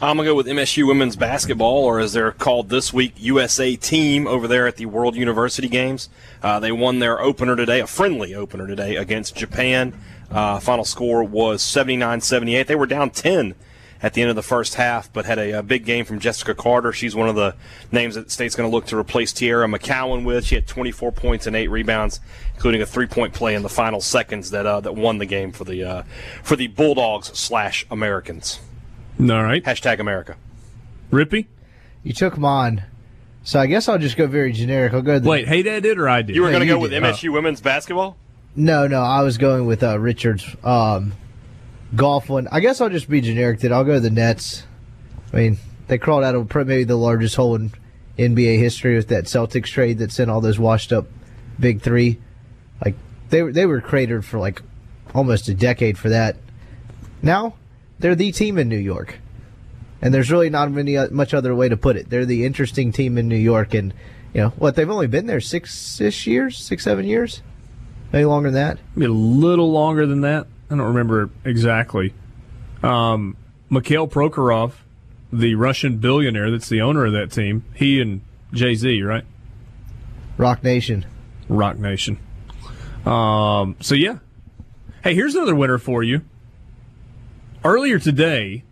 S3: I'm gonna go with MSU women's basketball, or as they're called this week, USA Team over there at the World University Games. Uh, they won their opener today, a friendly opener today against Japan. Uh, final score was 79-78. They were down 10 at the end of the first half, but had a, a big game from Jessica Carter. She's one of the names that the state's going to look to replace Teaira McCowan with. She had 24 points and eight rebounds, including a three-point play in the final seconds that uh, that won the game for the uh, for the Bulldogs slash Americans.
S1: All right.
S3: Hashtag America.
S1: Rippy?
S4: You took mine. So I guess I'll just go very generic. I'll go. The,
S1: Wait, hey, Dad did or I did?
S3: You were
S4: No,
S3: going to
S4: you
S3: go with
S4: did.
S3: MSU women's basketball?
S4: No, no, I was going with uh, Richard's um, golf one. I guess I'll just be generic. Then I'll go to the Nets. I mean, they crawled out of maybe the largest hole in NBA history with that Celtics trade that sent all those washed up big three. Like they they were cratered for like almost a decade for that. Now they're the team in New York, and there's really not many uh, much other way to put it. They're the interesting team in New York, and you know what? They've only been there six ish years, six seven years, maybe longer than that.
S1: Maybe a little longer than that. I don't remember exactly. Um, Mikhail Prokhorov, the Russian billionaire that's the owner of that team, he and Jay Z, right?
S4: Roc Nation.
S1: Roc Nation. Um, so yeah. Hey, here's another winner for you. Earlier today,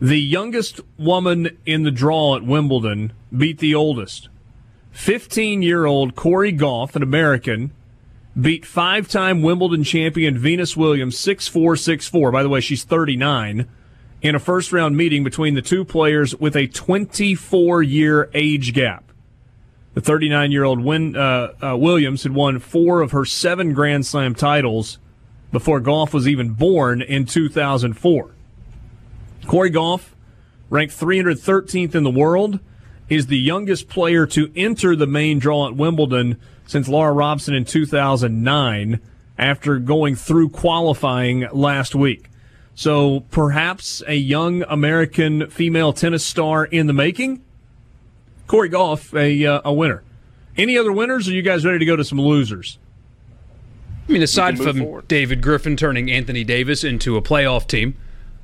S1: the youngest woman in the draw at Wimbledon beat the oldest. 15 year old Cori Gauff, an American, beat five time Wimbledon champion Venus Williams 6 4 6 4. By the way, she's 39 in a first round meeting between the two players with a 24 year age gap. The 39 year old Win, uh, uh, Williams had won four of her seven Grand Slam titles before Gauff was even born in 2004. Cori Gauff, ranked 313th in the world, is the youngest player to enter the main draw at Wimbledon since Laura Robson in 2009 after going through qualifying last week. So perhaps a young American female tennis star in the making? Cori Gauff, a, uh, a winner. Any other winners, are you guys ready to go to some losers?
S2: I mean, aside from
S3: forward.
S2: David Griffin turning Anthony Davis into a playoff team,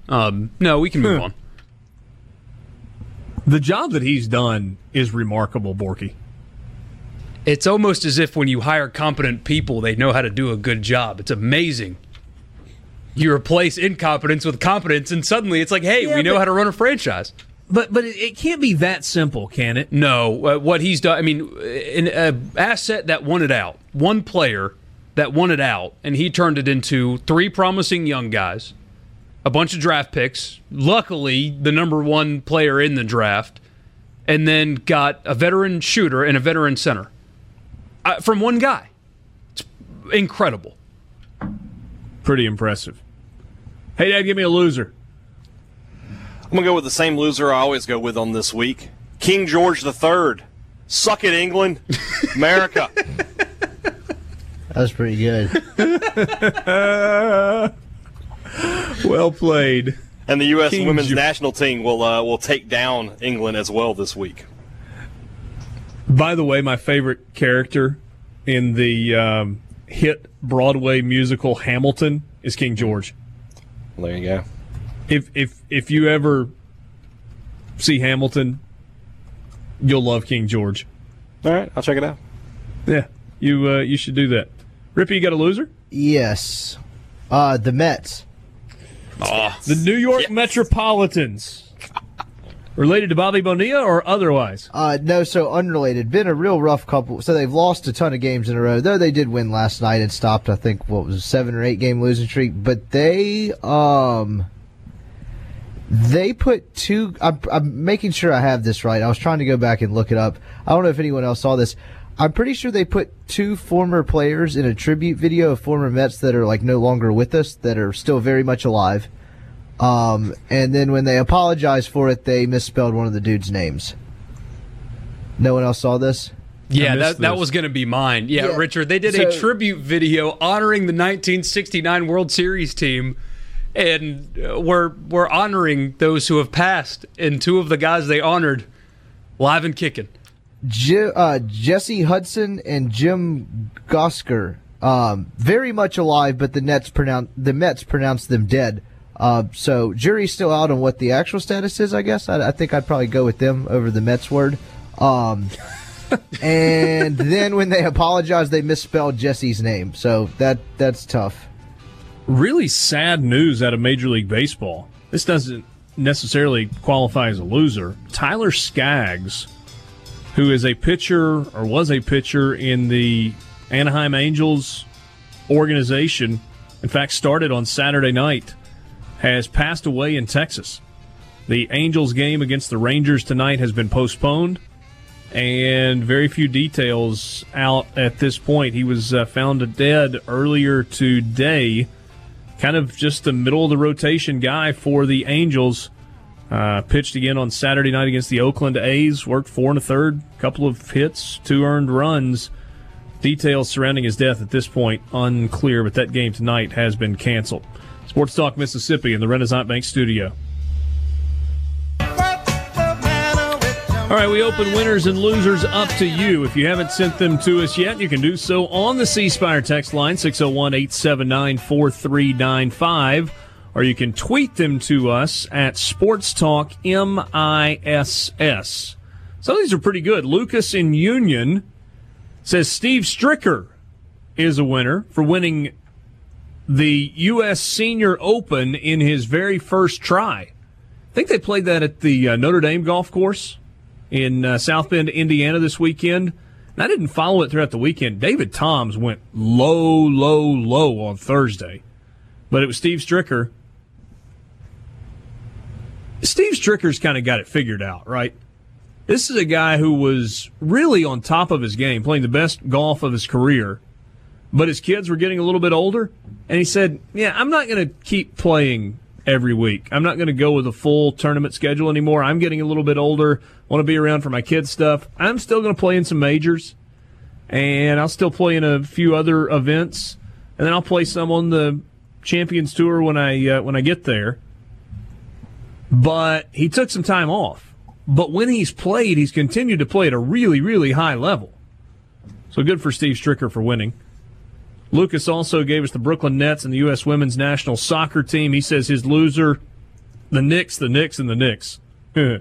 S2: um, no, we can move on.
S1: The job that he's done is remarkable, Borky.
S2: It's almost as if when you hire competent people, they know how to do a good job. It's amazing. You replace incompetence with competence, and suddenly it's like, hey,
S1: Yeah,
S2: we know
S1: but-
S2: how to run a franchise.
S1: But but it, it can't be that simple, can it?
S2: No, uh, what he's done. I mean, an uh, asset that won it out, one player that won it out, and he turned it into three promising young guys, a bunch of draft picks. Luckily, the number one player in the draft, and then got a veteran shooter and a veteran center uh, from one guy. It's incredible.
S1: Pretty impressive. Hey, Dad, give me a loser.
S3: I'm going to go with the same loser I always go with on this week King George III. Suck it, England. America.
S4: That was pretty good.
S1: Well played.
S3: And the U.S.
S1: King
S3: women's
S1: George.
S3: national team will uh, will take down England as well this week.
S1: By the way, my favorite character in the um, hit Broadway musical Hamilton is King George.
S3: There you go.
S1: If if if you ever see Hamilton, you'll love King George.
S3: All right, I'll check it out.
S1: Yeah, you uh, you should do that. Rippy, you got a loser?
S4: yes. Uh, the Mets.
S1: The New York Metropolitans. Related to Bobby Bonilla or otherwise?
S4: Uh, no, so unrelated. Been a real rough couple. So they've lost a ton of games in a row. Though they did win last night and stopped, I think, what was it, seven or eight game losing streak. But they, um, they put two. I'm, I'm making sure I have this right. I was trying to go back and look it up. I don't know if anyone else saw this. I'm pretty sure they put two former players in a tribute video of former Mets that are like no longer with us, that are still very much alive. Um, and then when they apologized for it, they misspelled one of the dudes' names. No one else saw this.
S2: Yeah,
S1: missed
S2: that, that was going to be mine. Yeah,
S4: Yeah,
S2: Richard, they did a tribute video honoring the 1969 World Series team, and uh, we're we're honoring those who have passed. And two of the guys they honored, live and kicking.
S4: Je- uh, Jesse Hudson and Jim Gosger, um, very much alive, but the Nets pronounce the Mets pronounced them dead. Uh, so jury's still out on what the actual status is. I guess I, I think I'd probably go with them over the Mets word. Um, and then when they apologized, they misspelled Jesse's name. So that that's tough.
S1: Really sad news out of Major League Baseball. This doesn't necessarily qualify as a loser. Tyler Skaggs, who is a pitcher or was a pitcher in the Anaheim Angels organization, in fact, started on Saturday night, has passed away in Texas. The Angels game against the Rangers tonight has been postponed, and very few details out at this point. He was uh, found dead earlier today kind of just the middle of the rotation guy for the Angels. Uh, pitched again on Saturday night against the Oakland A's. Worked four and a third, couple of hits, two earned runs. Details surrounding his death at this point unclear, but that game tonight has been canceled. Sports Talk Mississippi in the Renaissance Bank studio. All right, we open winners and losers up to you. If you haven't sent them to us yet, you can do so on the C Spire text line 601 879 4395, or you can tweet them to us at Sports Talk MISS. Some of these are pretty good. Lucas in Union says Steve Stricker is a winner for winning the U.S. Senior Open in his very first try. I think they played that at the uh, Notre Dame golf course in uh, South Bend, Indiana this weekend. And I didn't follow it throughout the weekend. David Toms went low, low, low on Thursday, but it was Steve Stricker. Steve Stricker's kind of got it figured out, right? This is a guy who was really on top of his game, playing the best golf of his career, but his kids were getting a little bit older, and he said, "Yeah, I'm not going to keep playing every week. I'm not going to go with a full tournament schedule anymore. I'm getting a little bit older. Want to be around for my kids' stuff. I'm still going to play in some majors, and I'll still play in a few other events, and then I'll play some on the Champions Tour when I uh, when I get there." But he took some time off. But when he's played, he's continued to play at a really, really high level. So good for Steve Stricker for winning. Lucas also gave us the Brooklyn Nets and the U.S. women's national soccer team. He says his loser, the Knicks, the Knicks, and the Knicks.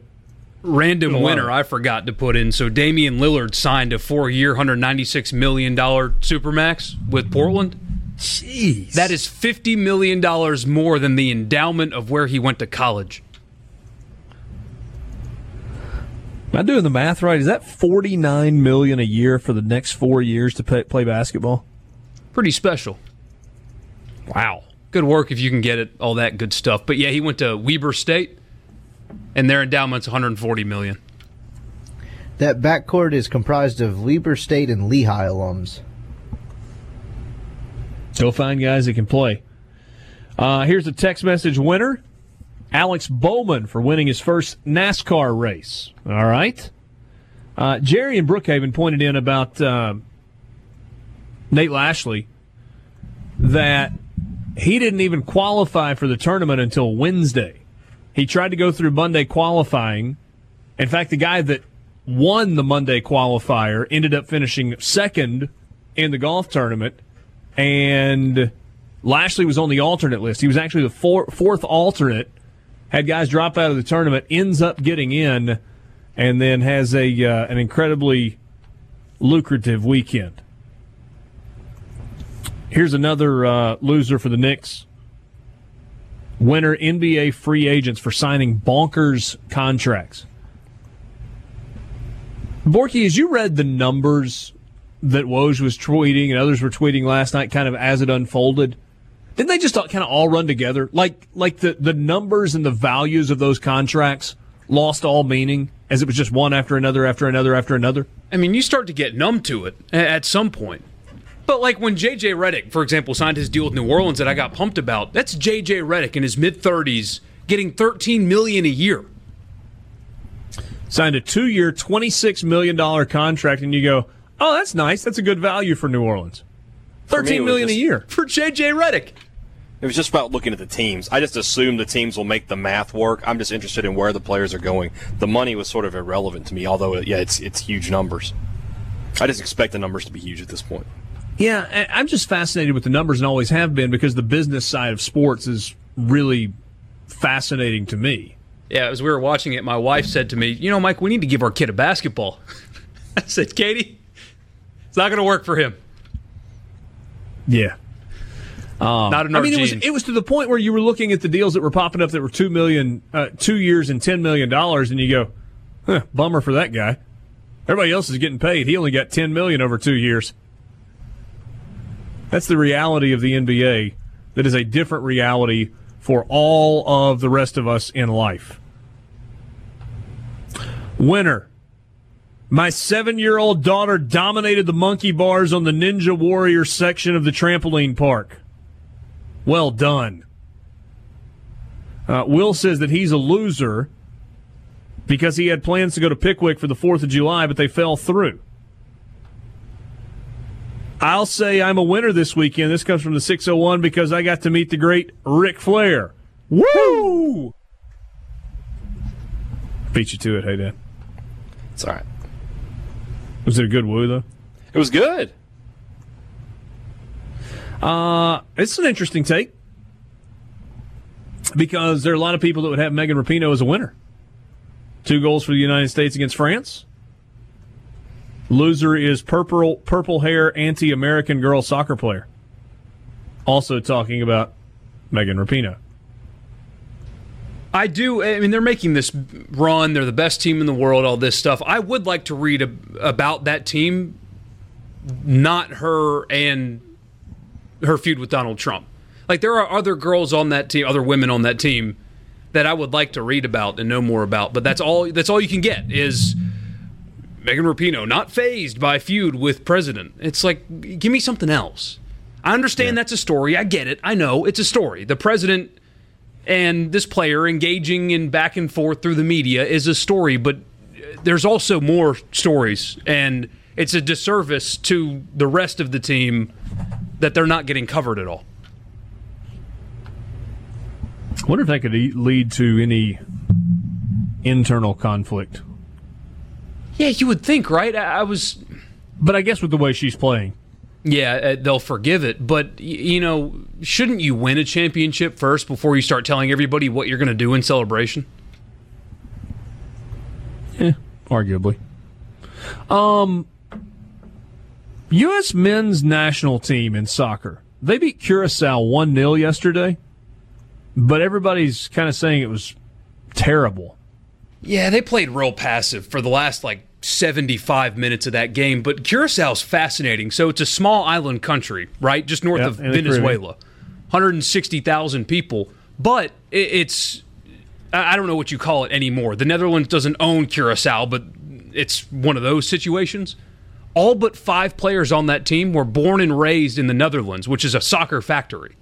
S2: Random winner I forgot to put in. So Damian Lillard signed a four-year, $196 million supermax with Portland.
S1: Jeez.
S2: That is $50 million more than the endowment of where he went to college.
S1: Am I doing the math right? Is that 49 million a year for the next four years to play, play basketball?
S2: Pretty special.
S1: Wow.
S2: Good work if you can get it, all that good stuff. But yeah, he went to Weber State, and their endowment's 140 million.
S4: That backcourt is comprised of Weber State and Lehigh alums.
S1: Go find guys that can play. Uh, here's a text message winner Alex Bowman for winning his first NASCAR race. All right. Uh, Jerry in Brookhaven pointed in about uh, Nate Lashley that he didn't even qualify for the tournament until Wednesday. He tried to go through Monday qualifying. In fact, the guy that won the Monday qualifier ended up finishing second in the golf tournament, and Lashley was on the alternate list. He was actually the four, fourth alternate. Had guys drop out of the tournament, ends up getting in, and then has a uh, an incredibly lucrative weekend. Here's another uh, loser for the Knicks. Winner NBA free agents for signing bonkers contracts. Borky, as you read the numbers that Woj was tweeting and others were tweeting last night, kind of as it unfolded, didn't they just kind of all run together? Like, like the, the numbers and the values of those contracts lost all meaning as it was just one after another after another after another?
S2: I mean, you start to get numb to it at some point. But like when JJ Redick, for example, signed his deal with New Orleans that I got pumped about, that's JJ Redick in his mid 30s getting 13 million a year.
S1: Signed a two year, $26 million contract, and you go, oh, that's nice. That's a good value for New Orleans.
S3: For me, it
S1: Thirteen
S3: was
S1: million a year.
S2: For JJ Redick."
S3: It was just about looking at the teams. I just assume the teams will make the math work. I'm just interested in where the players are going. The money was sort of irrelevant to me, although yeah, it's it's huge numbers. I just expect the numbers to be huge at this point.
S1: Yeah, I'm just fascinated with the numbers and always have been because the business side of sports is really fascinating to me.
S2: Yeah, as we were watching it, my wife said to me, "You know, Mike, we need to give our kid a basketball." I said, "Katie, it's not going to work for him.
S1: Yeah.
S2: not in
S1: I mean, it was it was to the point where you were looking at the deals that were popping up that were two million, uh, two years and ten million dollars, and you go, huh, "Bummer for that guy." Everybody else is getting paid. He only got ten million over two years. That's the reality of the NBA. That is a different reality for all of the rest of us in life. Winner. My seven year old daughter dominated the monkey bars on the Ninja Warrior section of the trampoline park. Well done. Uh, Will says that he's a loser because he had plans to go to Pickwick for the 4th of July, but they fell through. I'll say I'm a winner this weekend. This comes from the 601 because I got to meet the great Ric Flair. Woo! Beat you to it, hey, Dan.
S3: It's all right.
S1: Was it a good woo, though?
S3: It was good.
S1: Uh, it's an interesting take because there are a lot of people that would have Megan Rapinoe as a winner. Two goals for the United States against France. Loser is purple purple hair anti American girl soccer player. Also talking about Megan Rapinoe.
S2: I do. I mean, they're making this run. They're the best team in the world. All this stuff. I would like to read ab- about that team, not her and her feud with Donald Trump. Like there are other girls on that team, other women on that team that I would like to read about and know more about. But that's all. That's all you can get is Megan Rapinoe not phased by feud with president. It's like give me something else. I understand that's a story. I get it. I know it's a story. The president and this player engaging in back and forth through the media is a story, but there's also more stories, and it's a disservice to the rest of the team that they're not getting covered at all.
S1: I wonder if that could lead to any internal conflict.
S2: Yeah, you would think, right? I, I was.
S1: But I guess with the way she's playing,
S2: Yeah, uh, they'll forgive it, but y- you know, shouldn't you win a championship first before you start telling everybody what you're going to do in celebration?
S1: Yeah, arguably. Um, U.S. men's national team in soccer. They beat Curacao 1 0 yesterday, but everybody's kind of saying it was terrible.
S2: Yeah, they played real passive for the last like 75 minutes of that game, but Curaçao's fascinating. So it's a small island country, right? Just north
S1: Yeah,
S2: of Venezuela. 160,000 people, but it's I I don't know what you call it anymore. The Netherlands doesn't own Curacao, but it's one of those situations. All but 5 players on that team were born and raised in the Netherlands, which is a soccer factory.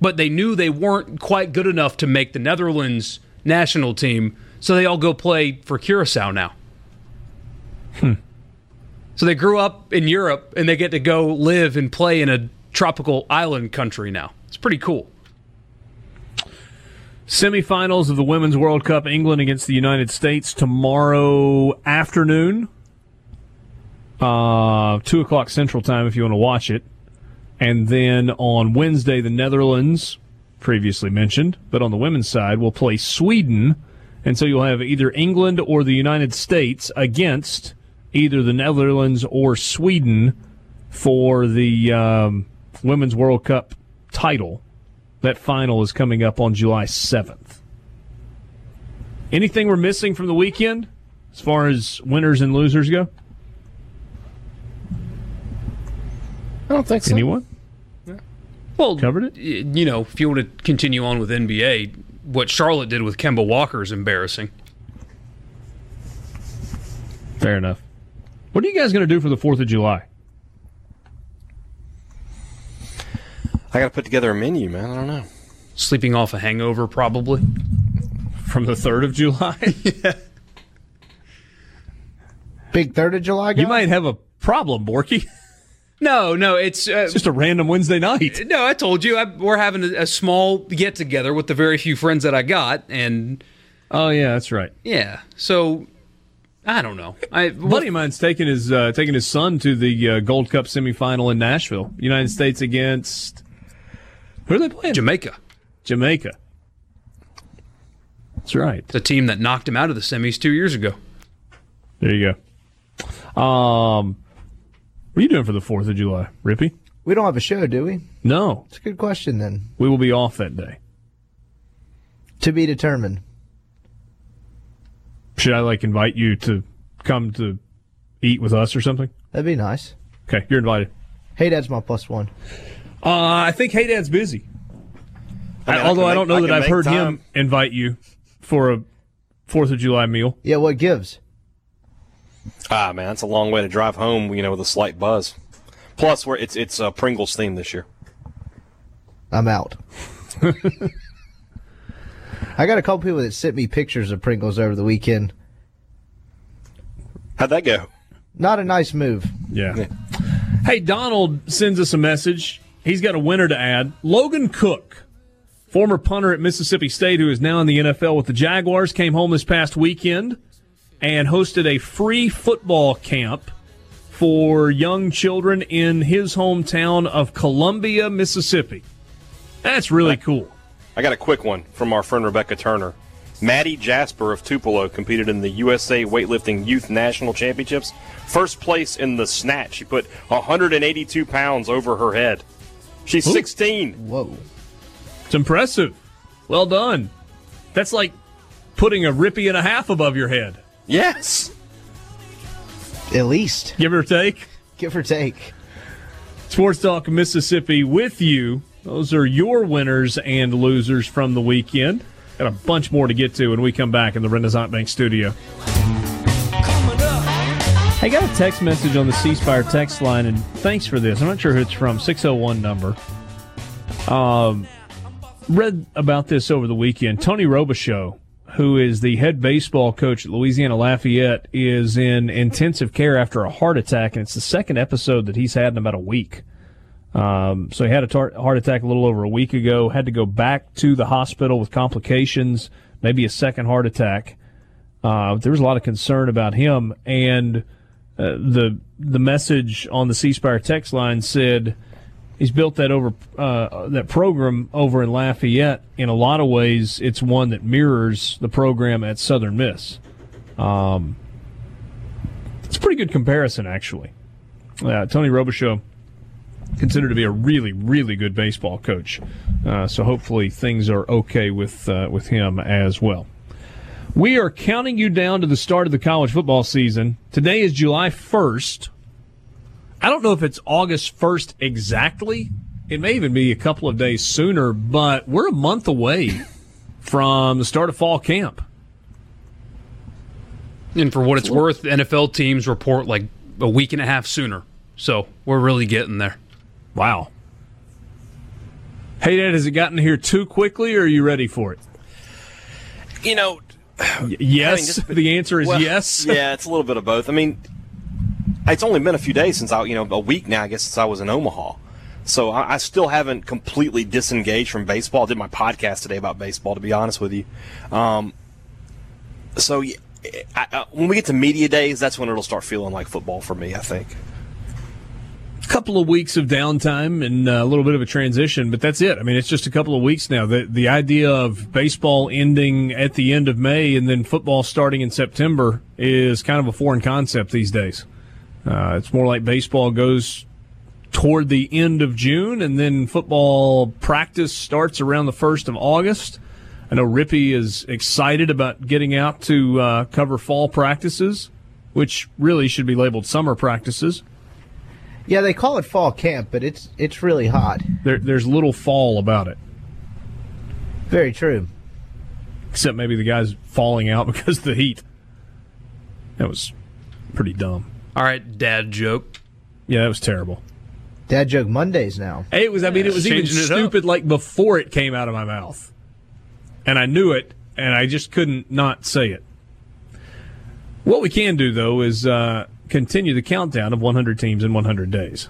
S2: But they knew they weren't quite good enough to make the Netherlands national team, so they all go play for Curacao now. So they grew up in Europe and they get to go live and play in a tropical island country now. It's pretty cool.
S1: Semifinals of the Women's World Cup, England against the United States tomorrow afternoon. Uh, 2 o'clock Central Time if you want to watch it. And then on Wednesday, the Netherlands, previously mentioned, but on the women's side, will play Sweden. And so you'll have either England or the United States against either the Netherlands or Sweden for the um, Women's World Cup title. That final is coming up on July 7th. Anything we're missing from the weekend as far as winners and losers go?
S3: I don't think so.
S1: Anyone? Yeah.
S2: Well,
S1: Covered it?
S2: You know, if you want to continue on with NBA, what Charlotte did with Kemba Walker is embarrassing.
S1: Fair enough. What are you guys going to do for the 4th of July?
S3: I got to put together a menu, man. I don't know.
S2: Sleeping off a hangover, probably.
S1: From the 3rd of July? Yeah.
S4: Big third of July. Guy?
S1: you might have a problem, Borky.
S2: No, no, it's uh,
S1: It's just a random Wednesday night.
S2: no. I told you I, we're having a, a small get together with the very few friends that I got, and
S1: Oh, yeah, that's right.
S2: yeah. So I don't know. I
S1: buddy of mine's taking his uh, taking his son to the uh, Gold Cup semifinal in Nashville. United States against who are they playing?
S2: Jamaica.
S1: Jamaica. That's right.
S2: The team that knocked him out of the semis two years ago.
S1: There you go. Um, what are you doing for the Fourth of July, Rippy?
S4: We don't have a show, do we?
S1: No,
S4: It's a good question then.
S1: we will be off that day.
S4: To be determined.
S1: Should I like invite you to come to eat with us or something?
S4: That'd be nice.
S1: Okay, you're invited.
S4: Hey, Dad's my plus one.
S1: Uh, I think Hey Dad's busy.
S3: I mean, I
S1: Although
S3: can
S1: I, don't know
S3: I
S1: that I've heard
S3: time.
S1: him invite you for a Fourth of July meal.
S4: Yeah, what gives?
S3: Ah, man, that's a long way to drive home. You know, with a slight buzz. Plus, we're, it's it's uh, Pringles theme this year.
S4: I'm out. I got a couple people that sent me pictures of Pringles over the weekend.
S3: How'd that go?
S4: Not a nice move.
S1: Yeah. Hey, Donald sends us a message. He's got a winner to add. Logan Cooke, former punter at Mississippi State, who is now in the NFL with the Jaguars, came home this past weekend and hosted a free football camp for young children in his hometown of Columbia, Mississippi. That's really cool.
S3: I got a quick one from our friend Rebecca Turner. Maddie Jasper of Tupelo competed in the USA Weightlifting Youth National Championships. First place in the snatch. She put 182 pounds over her head. She's 16.
S4: Whoa.
S1: It's impressive. Well done. That's like putting a Rippey and a half above your head.
S3: Yes.
S4: At least.
S1: Give or take.
S4: Give or take.
S1: Sports Talk Mississippi with you. Those are your winners and losers from the weekend. Got a bunch more to get to when we come back in the Renaissance Bank studio. I got a text message on the C Spire text line, and thanks for this. I'm not sure who it's from. 601 number. Um, read about this over the weekend. Tony Robichaux, who is the head baseball coach at Louisiana Lafayette, is in intensive care after a heart attack, and it's the second episode that he's had in about a week. Um, so he had a tar- heart attack a little over a week ago, had to go back to the hospital with complications, maybe a second heart attack. Uh, there was a lot of concern about him, and uh, the the message on the C Spire text line said he's built that over uh, that program over in Lafayette. In a lot of ways, it's one that mirrors the program at Southern Miss. Um, it's a pretty good comparison, actually. Uh, Tony Robichaux considered to be a really, really good baseball coach. Uh, so hopefully things are okay with uh, with him as well. We are counting you down to the start of the college football season. Today is July 1st. I don't know if it's August 1st exactly. It may even be a couple of days sooner, but we're a month away from the start of fall camp.
S2: And for what it's worth, NFL teams report like a week and a half sooner. So we're really getting there.
S1: Wow. Hey, Dad, has it gotten here too quickly, or are you ready for it?
S3: You know,
S1: Y- yes.
S3: just-
S1: the answer is
S3: well,
S1: yes.
S3: yeah, it's a little bit of both. I mean, it's only been a few days since I, you know, a week now, I guess, since I was in Omaha. So I, I still haven't completely disengaged from baseball. I did my podcast today about baseball, to be honest with you. Um, so I, I, when we get to media days, that's when it'll start feeling like football for me, I think.
S1: A couple of weeks of downtime and uh, a little bit of a transition, but that's it. I mean, it's just a couple of weeks now. The the idea of baseball ending at the end of May and then football starting in September is kind of a foreign concept these days. Uh, it's more like baseball goes toward the end of June and then football practice starts around the first of August. I know Rippey is excited about getting out to uh, cover fall practices, which really should be labeled summer practices.
S4: Yeah, they call it fall camp, but it's it's really hot.
S1: There, there's little fall about it,
S4: Very true.
S1: except maybe the guy's falling out because of the heat. That was pretty dumb.
S2: All right, dad joke.
S1: Yeah, that was terrible.
S4: Dad joke Mondays now.
S1: It was. I mean, it was even
S2: Changing it up.
S1: stupid. Like before it came out of my mouth, and I knew it, and I just couldn't not say it. What we can do though is uh, continue the countdown of 100 teams in 100 days.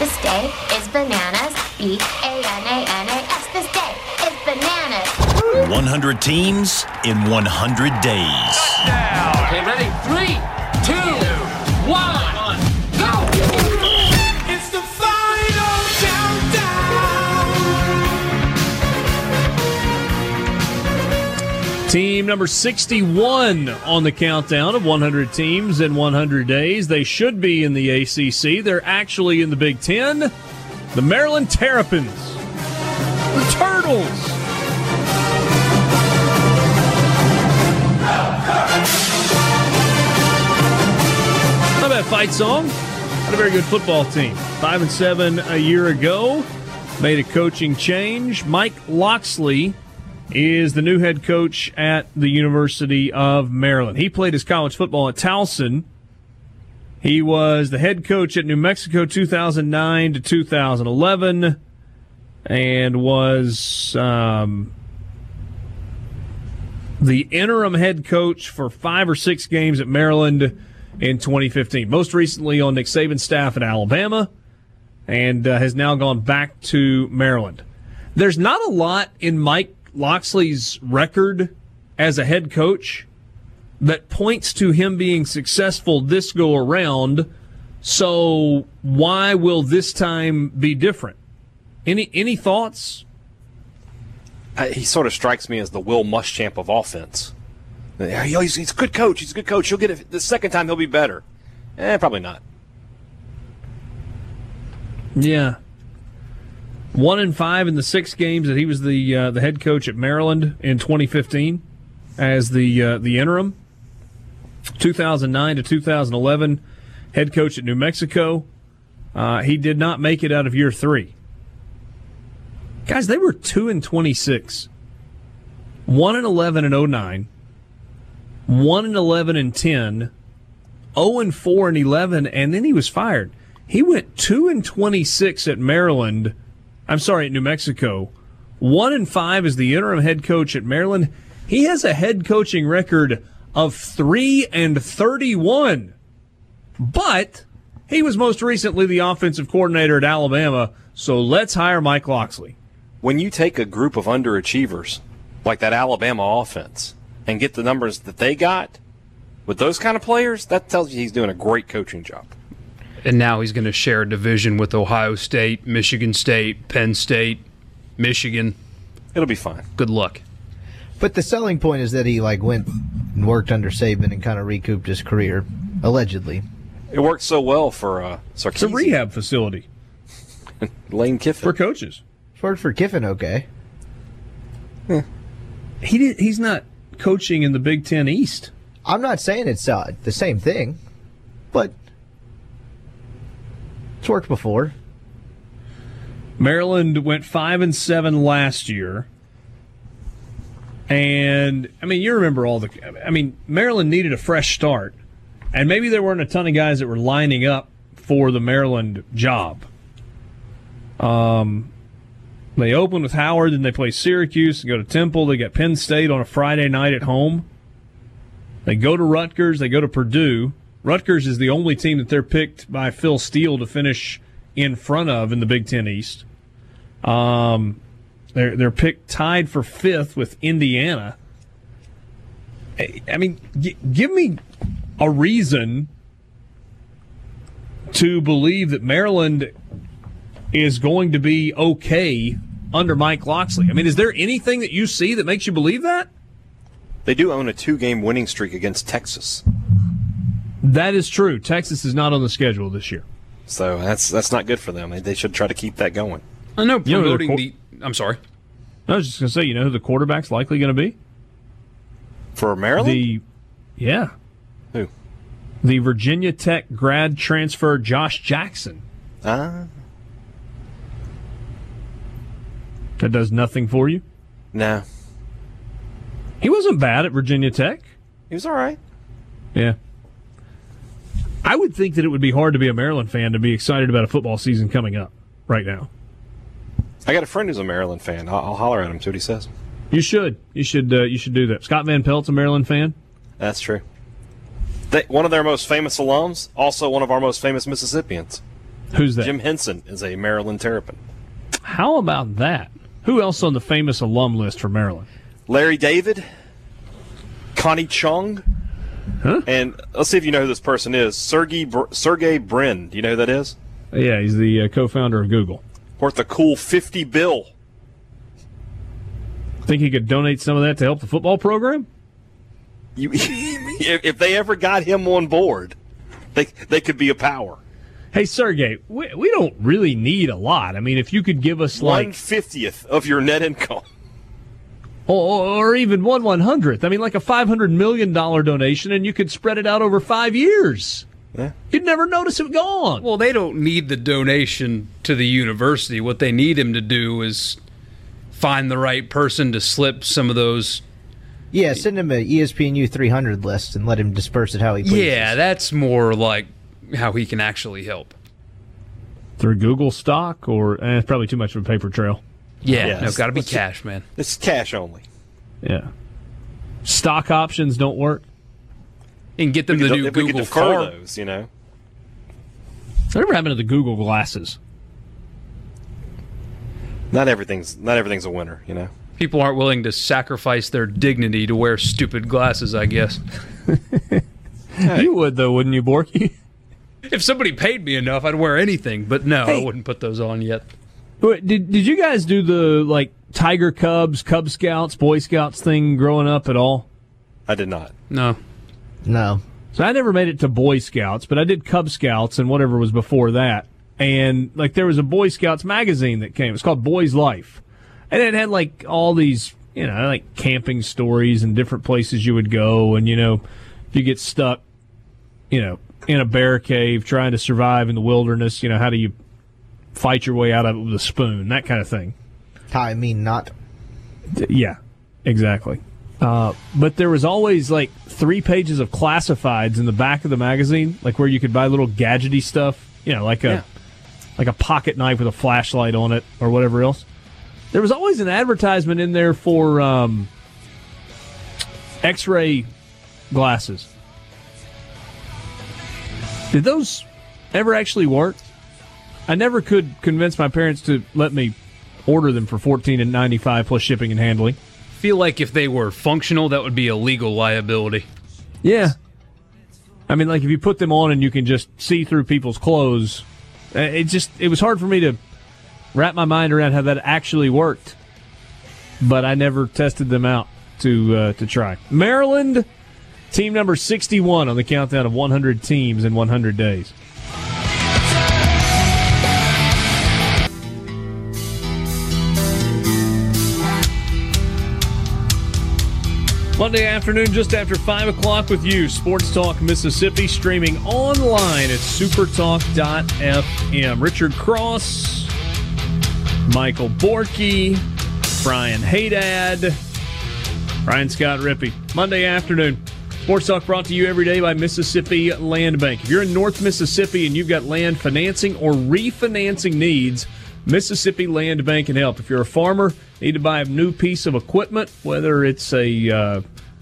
S8: This day is bananas. B A N A N A S. This day is bananas.
S9: 100 teams in 100 days.
S1: Team number 61 on the countdown of 100 teams in 100 days. They should be in the ACC. They're actually in the Big Ten. The Maryland Terrapins. The Turtles. Not bad fight song. Not a very good football team. Five and seven a year ago. Made a coaching change. Mike Locksley is the new head coach at the University of Maryland. He played his college football at Towson. He was the head coach at New Mexico 2009 to 2011 and was um, the interim head coach for five or six games at Maryland in 2015. Most recently on Nick Saban's staff at Alabama and uh, has now gone back to Maryland. There's not a lot in Mike Locksley's record as a head coach that points to him being successful this go around. So why will this time be different? Any any thoughts?
S3: He sort of strikes me as the Will Muschamp of offense. He's, he's a good coach. He's a good coach. He'll get it the second time. He'll be better. Eh, probably not.
S1: Yeah. One and five in the six games that he was the uh, the head coach at Maryland in 2015 as the uh, the interim. 2009 to 2011, head coach at New Mexico. Uh, he did not make it out of year three. Guys, they were two and 26, one and 11 and 09, one and 11 and 10, 0 and 4 and 11, and then he was fired. He went 2 and 26 at Maryland. I'm sorry, New Mexico. 1 and 5 is the interim head coach at Maryland. He has a head coaching record of 3 and 31. But he was most recently the offensive coordinator at Alabama, so let's hire Mike Locksley.
S3: When you take a group of underachievers like that Alabama offense and get the numbers that they got with those kind of players, that tells you he's doing a great coaching job.
S2: And now he's going to share a division with Ohio State, Michigan State, Penn State, Michigan.
S3: It'll be fine.
S2: Good luck.
S4: But the selling point is that he like went and worked under Saban and kind of recouped his career, allegedly.
S3: It worked so well for uh,
S1: It's a
S3: Sarkisian.
S1: rehab facility
S3: Lane Kiffin.
S1: for coaches.
S4: It's worked for Kiffin, okay.
S1: He did, he's not coaching in the Big Ten East.
S4: I'm not saying it's uh, the same thing, but it's worked before.
S1: Maryland went five and seven last year. And I mean, you remember all the. I mean, Maryland needed a fresh start, and maybe there weren't a ton of guys that were lining up for the Maryland job. Um, they open with Howard, then they play Syracuse, and go to Temple. They get Penn State on a Friday night at home. They go to Rutgers. They go to Purdue. Rutgers is the only team that they're picked by Phil Steele to finish in front of in the Big Ten East. Um, they're they're picked tied for fifth with Indiana. I mean, g- give me a reason to believe that Maryland is going to be okay under Mike Locksley. I mean, is there anything that you see that makes you believe that?
S3: They do own a two-game winning streak against Texas,
S1: That is true. Texas is not on the schedule this year.
S3: so that's that's not good for them. They, they should try to keep that going.
S2: I know
S1: You know,
S2: promoting
S1: the
S2: the. I'm sorry.
S1: I was just going to say, you know who the quarterback's likely going to be?
S3: For Maryland,
S1: The yeah,
S3: who?
S1: the Virginia Tech grad transfer Josh Jackson.
S3: Ah,
S1: That does nothing for you.
S3: no,
S1: He wasn't bad at Virginia Tech.
S3: he was all right.
S1: Yeah. I would think that it would be hard to be a Maryland fan to be excited about a football season coming up right now.
S3: I got a friend who's a Maryland fan. I'll, I'll holler at him. See what he says.
S1: You should. You should. Uh, you should do that. Scott Van Pelt's a Maryland fan.
S3: That's true. They, one of their most famous alums, also one of our most famous Mississippians,
S1: Who's that?
S3: Jim Henson, is a Maryland Terrapin.
S1: How about that? Who else on the famous alum list for Maryland?
S3: Larry David, Connie Chung,
S1: Huh?
S3: and let's see if you know who this person is. Sergey Br- Sergey Brin. Do you know who that is?
S1: Yeah, he's the uh, co-founder of Google.
S3: Worth a cool fifty bill.
S1: Think he could donate some of that to help the football program?
S3: You, if, if they ever got him on board, they they could be a power.
S1: Hey, Sergey, we, we don't really need a lot. I mean, if you could give us like,
S3: fiftieth of your net income.
S1: Or, or even one one hundredth. I mean, like a five hundred million dollar donation, and you could spread it out over five years.
S3: Yeah.
S1: You'd never notice it gone.
S2: Well, they don't need the donation to the university. What they need him to do is find the right person to slip some of those.
S4: Yeah, send him an ESPNU 300 list and let him disperse it how he pleases.
S2: Yeah, that's more like how he can actually help.
S1: Through Google stock, or eh, it's probably too much of a paper trail.
S2: Yeah,
S3: Yeah,
S2: no, got to be
S3: let's-
S2: cash, man.
S3: It's cash only.
S1: Yeah. Stock options don't work.
S2: And get them
S3: We
S2: the
S3: could-
S2: new
S3: if we could
S2: Google
S3: defer
S2: car.
S3: those, you know.
S1: Whatever happened to the Google glasses?
S3: Not everything's not everything's a winner, you know.
S2: People aren't willing to sacrifice their dignity to wear stupid glasses, I guess.
S1: You would though, wouldn't you, Borky?
S2: If somebody paid me enough, I'd wear anything, but no, I wouldn't put those on yet.
S1: Wait, Did Did you guys do the like Tiger Cubs, Cub Scouts, Boy Scouts thing growing up at all?
S3: I did not.
S2: No.
S4: No.
S1: So I never made it to Boy Scouts, but I did Cub Scouts and whatever was before that. And like there was a Boy Scouts magazine that came. It's called Boy's Life, and it had like all these you know like camping stories and different places you would go, and you know if you get stuck, you know in a bear cave trying to survive in the wilderness, you know how do you fight your way out of it with a spoon, that kind of thing.
S4: I mean, not.
S1: Yeah, exactly. Uh, but there was always like three pages of classifieds in the back of the magazine, like where you could buy little gadgety stuff, you know, like a
S2: Yeah.
S1: like a pocket knife with a flashlight on it or whatever else. There was always an advertisement in there for um, X-ray glasses. Did those ever actually work? I never could convince my parents to let me order them for fourteen and ninety five plus shipping and handling.
S2: Feel like if they were functional, that would be a legal liability.
S1: Yeah. I mean, like if you put them on and you can just see through people's clothes, uh, it just it was hard for me to wrap my mind around how that actually worked. But I never tested them out to uh, to try. Maryland, team number sixty one on the countdown of one hundred teams in one hundred days. Monday afternoon, just after 5 o'clock with you. Sports Talk Mississippi, streaming online at supertalk.fm. Richard Cross, Michael Borky, Brian Haydad, Brian Scott Rippey. Monday afternoon. Sports Talk brought to you every day by Mississippi Land Bank. If you're in North Mississippi and you've got land financing or refinancing needs, Mississippi Land Bank can help. If you're a farmer, need to buy a new piece of equipment, whether it's a uh,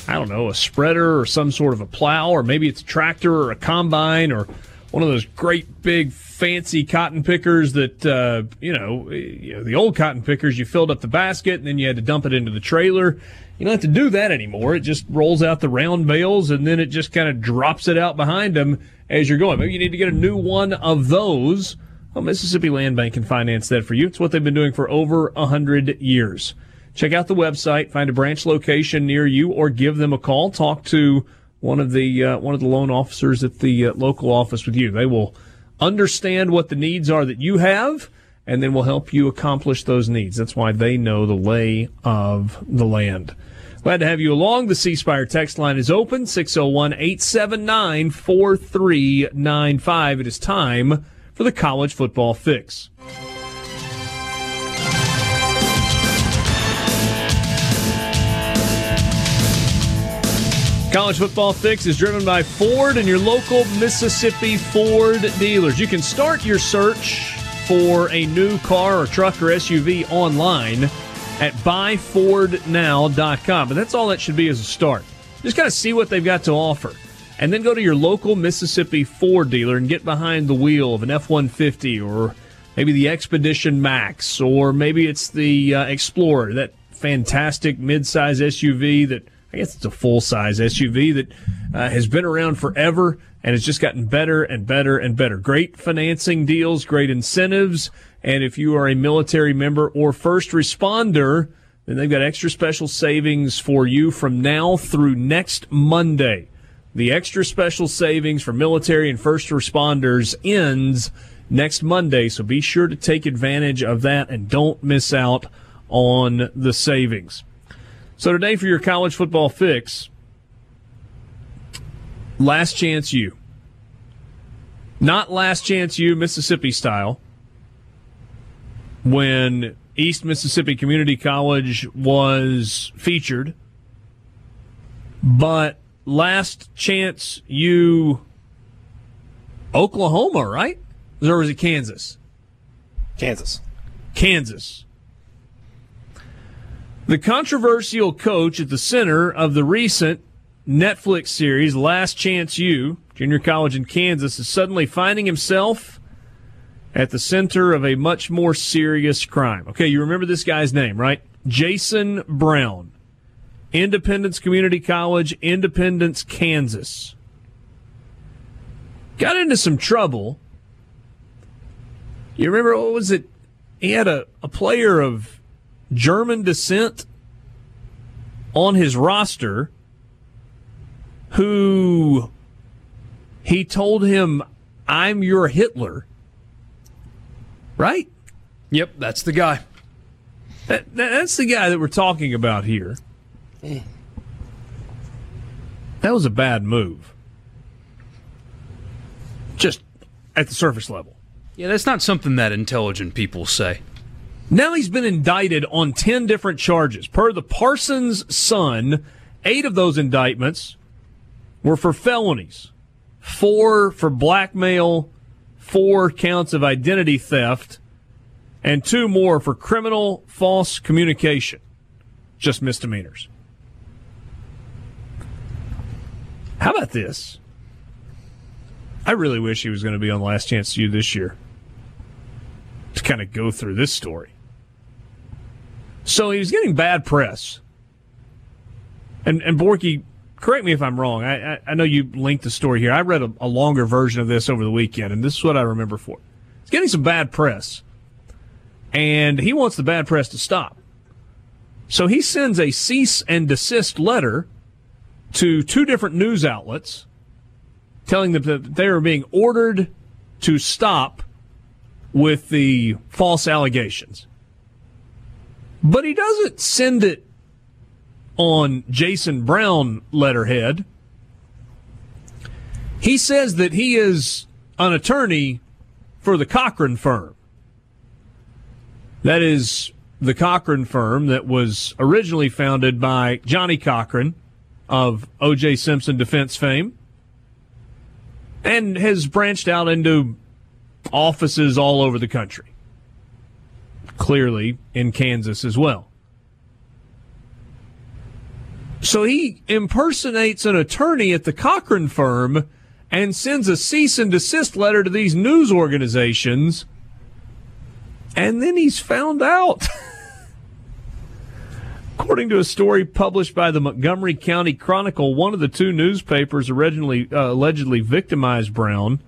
S1: I don't know, a spreader or some sort of a plow, or maybe it's a tractor or a combine or one of those great big fancy cotton pickers that uh, you, know, you know the old cotton pickers you filled up the basket and then you had to dump it into the trailer. You don't have to do that anymore. It just rolls out the round bales and then it just kind of drops it out behind them as you're going. Maybe you need to get a new one of those well, mississippi land bank can finance that for you it's what they've been doing for over a hundred years check out the website find a branch location near you or give them a call talk to one of the uh, one of the loan officers at the uh, local office with you. They will understand what the needs are that you have, and then will help you accomplish those needs. That's why they know the lay of the land. Glad to have you along. The C Spire text line is open 601 879 4395. It is time for the college football fix. College Football Fix is driven by Ford and your local Mississippi Ford dealers. You can start your search for a new car or truck or SUV online at buyfordnow.com. But that's all that should be as a start. Just kind of see what they've got to offer. And then go to your local Mississippi Ford dealer and get behind the wheel of an F 150 or maybe the Expedition Max or maybe it's the uh, Explorer, that fantastic midsize SUV that I guess it's a full size SUV that uh, has been around forever and has just gotten better and better and better. Great financing deals, great incentives. And if you are a military member or first responder, then they've got extra special savings for you from now through next Monday. The extra special savings for military and first responders ends next Monday, so be sure to take advantage of that and don't miss out on the savings. So today for your college football fix, last chance you. Not last chance you Mississippi style. When East Mississippi Community College was featured, but last chance you Oklahoma, right? Or was it Kansas?
S3: Kansas.
S1: Kansas. The controversial coach at the center of the recent Netflix series Last Chance U, junior college in Kansas, is suddenly finding himself at the center of a much more serious crime. Okay, you remember this guy's name, right? Jason Brown. Independence Community College, Independence, Kansas. Got into some trouble. You remember what was it? He had a, a player of German descent on his roster who he told him, I'm your Hitler. Right?
S2: Yep, that's the guy.
S1: That, that- that's the guy that we're talking about here. That was a bad move. Just at the surface level.
S2: Yeah, that's not something that intelligent people say.
S1: Now he's been indicted on 10 different charges. Per the Parsons Sun, eight of those indictments were for felonies, four for blackmail, four counts of identity theft, and two more for criminal false communication. Just misdemeanors. How about this? I really wish he was going to be on Last Chance to You this year to kind of go through this story. So he was getting bad press. And and Borky, correct me if I'm wrong. I, I, I know you linked the story here. I read a, a longer version of this over the weekend, and this is what I remember for. He's getting some bad press. And he wants the bad press to stop. So he sends a cease and desist letter to two different news outlets telling them that they are being ordered to stop with the false allegations. But he doesn't send it on Jason Brown letterhead. He says that he is an attorney for the Cochran firm. That is the Cochran firm that was originally founded by Johnnie Cochran of O.J. Simpson defense fame and has branched out into offices all over the country. Clearly in Kansas as well. So he impersonates an attorney at the Cochran firm and sends a cease and desist letter to these news organizations. And then he's found out. According to a story published by the Montgomery County Chronicle, one of the two newspapers originally uh, allegedly victimized Brown.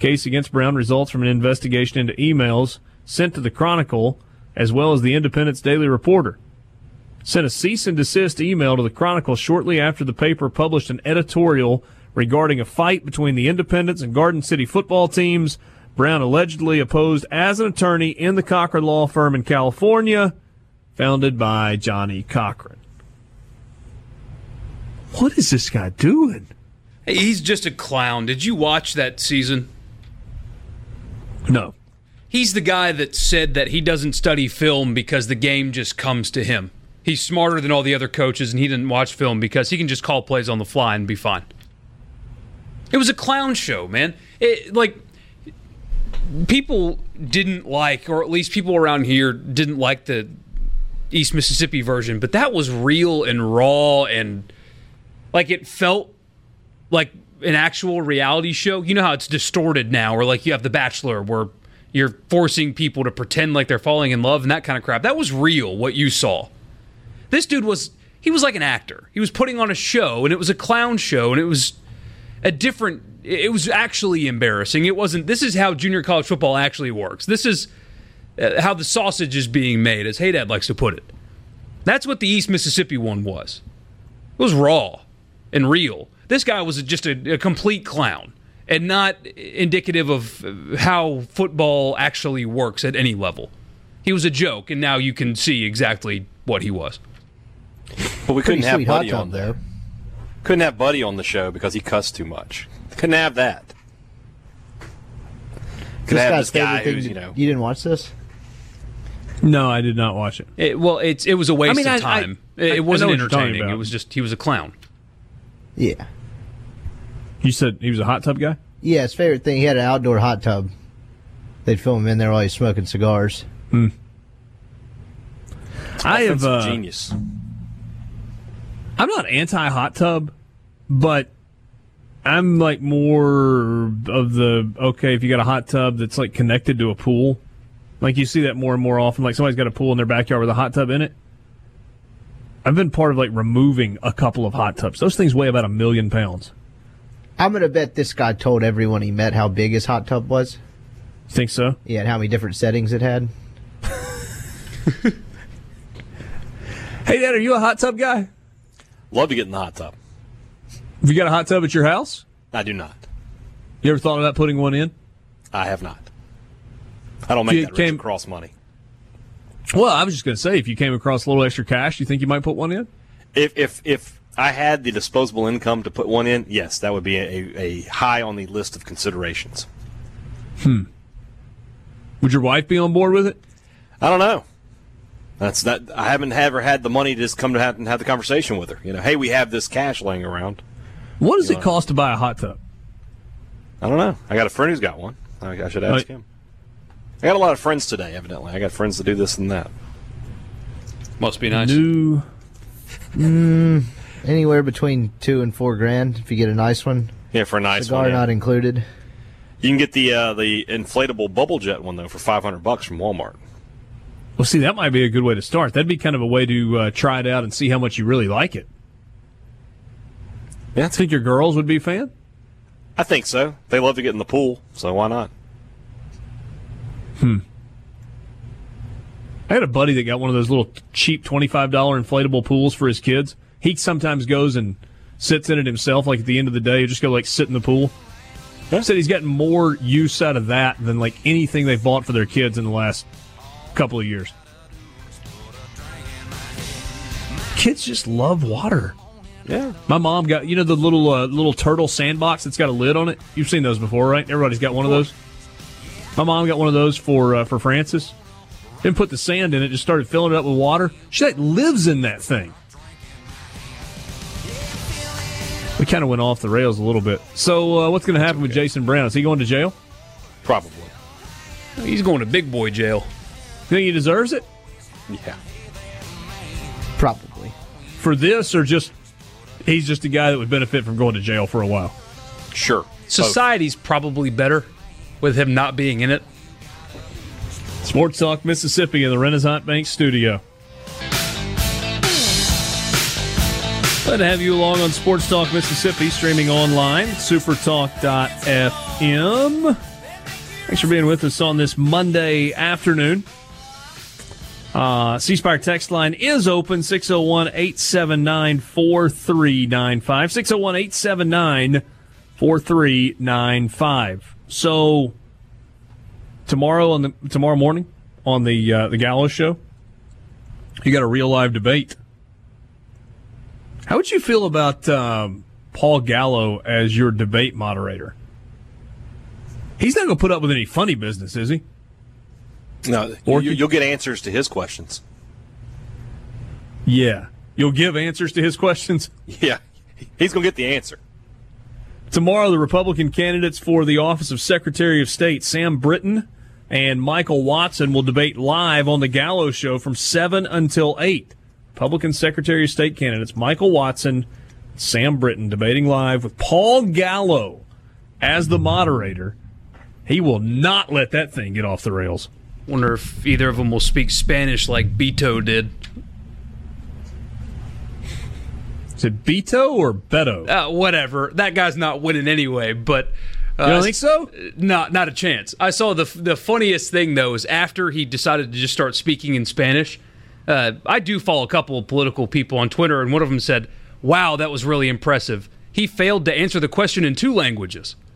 S1: Case against Brown results from an investigation into emails sent to the Chronicle as well as the Independence Daily Reporter. Sent a cease and desist email to the Chronicle shortly after the paper published an editorial regarding a fight between the Independence and Garden City football teams. Brown allegedly opposed as an attorney in the Cochran law firm in California, founded by Johnnie Cochran. What is this guy doing?
S2: Hey, he's just a clown. Did you watch that season?
S1: No.
S2: He's the guy that said that he doesn't study film because the game just comes to him. He's smarter than all the other coaches and he didn't watch film because he can just call plays on the fly and be fine. It was a clown show, man. It, like people didn't like or at least people around here didn't like the East Mississippi version, but that was real and raw and like it felt like an actual reality show. You know how it's distorted now, or like you have The Bachelor, where you're forcing people to pretend like they're falling in love and that kind of crap. That was real, what you saw. This dude was, he was like an actor. He was putting on a show, and it was a clown show, and it was a different, it was actually embarrassing. It wasn't, this is how junior college football actually works. This is Uh, how the sausage is being made, as Haydad likes to put it. That's what the East Mississippi one was. It was raw and real. This guy was just a, a complete clown and not indicative of uh, how football actually works at any level. He was a joke, and now you can see exactly what he was.
S3: But we couldn't have Buddy on there. Couldn't have Buddy on the show because he cussed too much. Couldn't have that. Could
S4: This
S3: have
S4: guy's
S3: this guy
S4: favorite thing.
S3: who's, you know,
S4: you didn't watch this?
S1: No, I did not watch it.
S2: It, well, it's it was a waste
S1: I mean, I-
S2: of time.
S1: I-
S2: it,
S1: I
S2: it wasn't
S1: know what you're talking
S2: entertaining. It was just he was a clown.
S4: Yeah.
S1: You said he was a hot tub guy.
S4: Yeah, his favorite thing, he had an outdoor hot tub. They'd film him in there while he's smoking cigars.
S1: I have.
S3: offensive
S1: Uh,
S3: genius.
S1: I'm not anti hot tub, but I'm like more of the okay. If you got a hot tub that's like connected to a pool, like you see that more and more often. Like somebody's got a pool in their backyard with a hot tub in it. I've been part of like removing a couple of hot tubs. Those things weigh about a million pounds.
S4: I'm going to bet this guy told everyone he met how big his hot tub was.
S1: You think so?
S4: Yeah, and how many different settings it had.
S1: Hey, Dad, are you a hot tub guy?
S3: Love to get in the hot tub.
S1: Have you got a hot tub at your house?
S3: I do not.
S1: You ever thought about putting one in?
S3: I have not. I don't make
S1: You
S3: that
S1: came-
S3: Richard Cross money.
S1: Well, I was just going to say, if you came across a little extra cash, you think you might put one in?
S3: If if if I had the disposable income to put one in, yes, that would be a, a high on the list of considerations. Hmm.
S1: Would your wife be on board with it?
S3: I don't know. That's that. I haven't ever had the money to just come to have and have the conversation with her. You know, hey, we have this cash laying around.
S1: What does it cost to buy a hot tub?
S3: I don't know. I got a friend who's got one. I, I should ask
S1: Right.
S3: him. I got a lot of friends today. Evidently, I got friends to do this and that.
S2: Must be nice.
S1: New.
S4: Anywhere between two and four grand if you get a nice one.
S3: Yeah, for a nice
S4: Cigar
S3: one. yeah.
S4: not included.
S3: You can get the uh, the inflatable bubble jet one though for five hundred bucks from Walmart.
S1: Well, see, that might be a good way to start. That'd be kind of a way to uh, try it out and see how much you really like it.
S3: Yeah,
S1: I think your girls would be a fan.
S3: I think so. They love to get in the pool, so why not?
S1: I had a buddy that got one of those little cheap twenty-five dollar inflatable pools for his kids. He sometimes goes and sits in it himself. Like at the end of the day, you just go like sit in the pool. Said he's gotten more use out of that than like anything they've bought for their kids in the last couple of years. Kids just love water.
S3: Yeah.
S1: My mom got you know the little uh, little turtle sandbox that's got a lid on it. You've seen those before, right? Everybody's got one of those. My mom got one of those for uh, for Francis. Didn't put the sand in it; just started filling it up with water. She like lives in that thing. We kind of went off the rails a little bit. So, uh, what's going to happen with Jason Brown? Is he going to jail?
S3: Probably.
S2: He's going to big boy jail.
S1: You think he deserves it
S3: Yeah.
S4: Probably.
S1: for this, or just he's just a guy that would benefit from going to jail for a while?
S3: Sure.
S2: Society's probably better with him not being in it.
S1: Sports Talk Mississippi in the Renaissance Bank studio. Glad to have you along on Sports Talk Mississippi, streaming online, supertalk.fm. Thanks for being with us on this Monday afternoon. Uh, text line is open 601 879 4395. 601 879 4395. So, tomorrow on the tomorrow morning on the uh, the Gallo show, you got a real live debate. How would you feel about um, Paul Gallo as your debate moderator? He's not going to put up with any funny business, is he?
S3: No,
S1: Or
S3: you, you'll get answers to his questions.
S1: Yeah. You'll give answers to his questions?
S3: Yeah. He's going to get the answer.
S1: Tomorrow, the Republican candidates for the office of Secretary of State, Sam Britton and Michael Watson, will debate live on the Gallo Show from 7 until 8. Republican Secretary of State candidates, Michael Watson, Sam Britton, debating live with Paul Gallo as the moderator. He will not let that thing get off the rails.
S2: Wonder if either of them will speak Spanish like Beto did.
S1: Is it Beto or Beto?
S2: Uh, whatever. That guy's not winning anyway. But uh,
S1: You don't think so?
S2: Not not a chance. I saw the the funniest thing though is after he decided to just start speaking in Spanish. Uh, I do follow a couple of political people on Twitter, and one of them said, "Wow, that was really impressive. He failed to answer the question in two languages."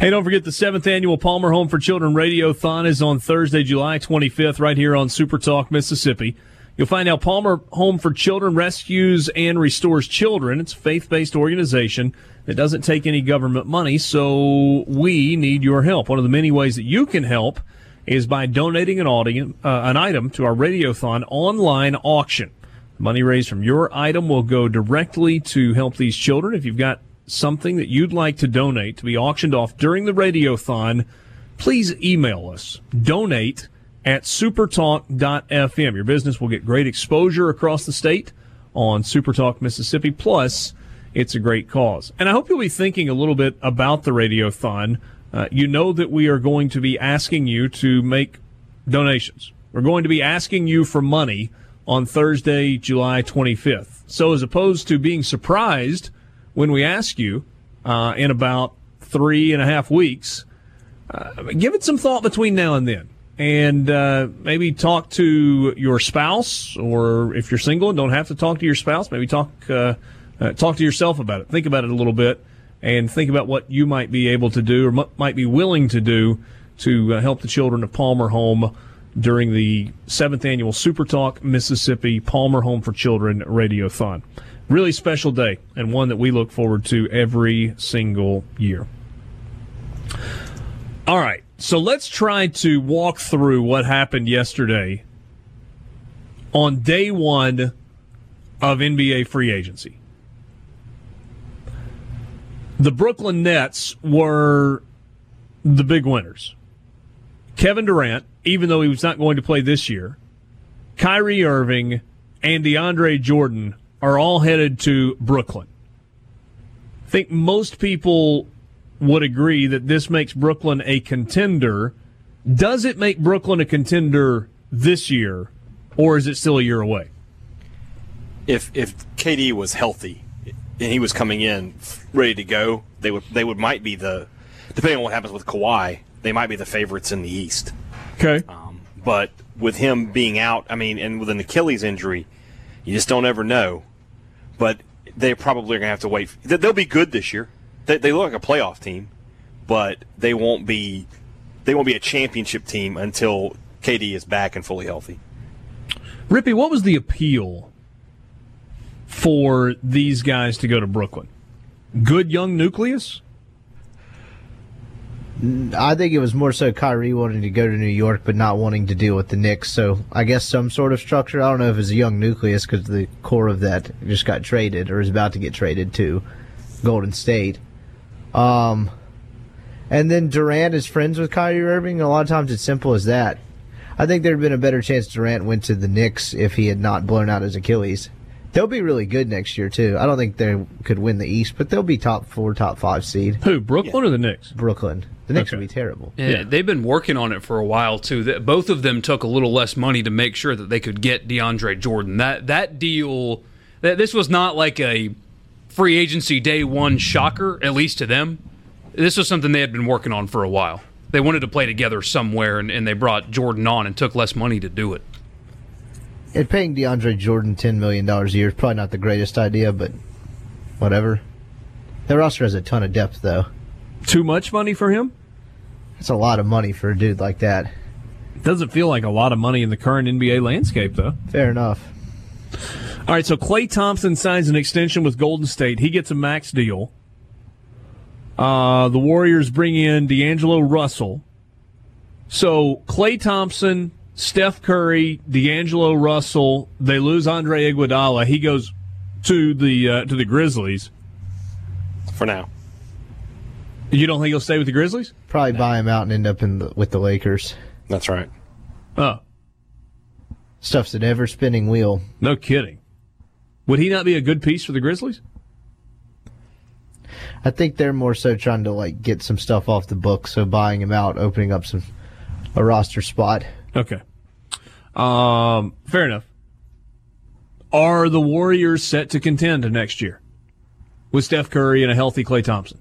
S1: Hey, don't forget the seventh annual Palmer Home for Children Radiothon is on Thursday, July 25th, right here on Super Talk, Mississippi. You'll find out Palmer Home for Children rescues and restores children. It's a faith based organization that doesn't take any government money, so we need your help. One of the many ways that you can help is by donating an, uh, an item to our Radiothon online auction. The money raised from your item will go directly to help these children. If you've got something that you'd like to donate to be auctioned off during the Radiothon, please email us. Donate at supertalk.fm. Your business will get great exposure across the state on Supertalk Mississippi. Plus, it's a great cause. And I hope you'll be thinking a little bit about the Radiothon. Uh, you know that we are going to be asking you to make donations. We're going to be asking you for money on Thursday, July 25th. So as opposed to being surprised when we ask you uh, in about three and a half weeks, uh, give it some thought between now and then. And uh, maybe talk to your spouse, or if you're single and don't have to talk to your spouse, maybe talk uh, uh, talk to yourself about it. Think about it a little bit, and think about what you might be able to do or m- might be willing to do to uh, help the children of Palmer Home during the seventh annual Super Talk Mississippi Palmer Home for Children Radiothon. Really special day, and one that we look forward to every single year. All right, so let's try to walk through what happened yesterday on day one of NBA free agency. The Brooklyn Nets were the big winners. Kevin Durant, even though he was not going to play this year, Kyrie Irving, and DeAndre Jordan are all headed to Brooklyn. I think most people would agree that this makes Brooklyn a contender. Does it make Brooklyn a contender this year, or is it still a year away?
S3: If if KD was healthy and he was coming in ready to go, they would they would might be the depending on what happens with Kawhi, they might be the favorites in the East.
S1: Okay.
S3: Um, but with him being out, I mean, and with an Achilles injury, you just don't ever know. But they probably are going to have to wait. They- They'll be good this year. They, they look like a playoff team, but they won't be. They won't be a championship team until KD is back and fully healthy.
S1: Rippey, what was the appeal for these guys to go to Brooklyn? Good young nucleus?
S4: I think it was more so Kyrie wanting to go to New York, but not wanting to deal with the Knicks. So I guess some sort of structure. I don't know if it's a young nucleus because the core of that just got traded or is about to get traded to Golden State. Um, and then Durant is friends with Kyrie Irving. A lot of times it's simple as that. I think there'd been a better chance Durant went to the Knicks if he had not blown out his Achilles. They'll be really good next year too. I don't think they could win the East, but they'll be top four, top five seed.
S1: Who, Brooklyn or the Knicks?
S4: Brooklyn. The Knicks
S1: Okay.
S4: would be terrible.
S2: Yeah, they've been working on it for a while too. That both of them took a little less money to make sure that they could get DeAndre Jordan. That that deal, that this was not like a free agency day one shocker, at least to them. This was something they had been working on for a while. They wanted to play together somewhere, and, and they brought Jordan on and took less money to do it.
S4: And paying DeAndre Jordan ten million dollars a year is probably not the greatest idea, but whatever. Their roster has a ton of depth, though.
S1: Too much money for him?
S4: That's a lot of money for a dude like that.
S1: It Doesn't feel like a lot of money in the current NBA landscape, though.
S4: Fair enough.
S1: All right, so Klay Thompson signs an extension with Golden State. He gets a max deal. Uh, the Warriors bring in D'Angelo Russell. So Klay Thompson, Steph Curry, D'Angelo Russell. They lose Andre Iguodala. He goes to the uh, to the Grizzlies.
S3: For now,
S1: You don't think he'll stay with the Grizzlies?
S4: Probably buy him out and end up in the, with the Lakers.
S3: that's right.
S1: Oh,
S4: Stuff's an ever spinning wheel.
S1: no kidding. Would he not be a good piece for the Grizzlies?
S4: I think they're more so trying to like get some stuff off the book, so buying him out, opening up some a roster spot.
S1: Okay. Um, fair enough. Are the Warriors set to contend next year with Steph Curry and a healthy Klay Thompson?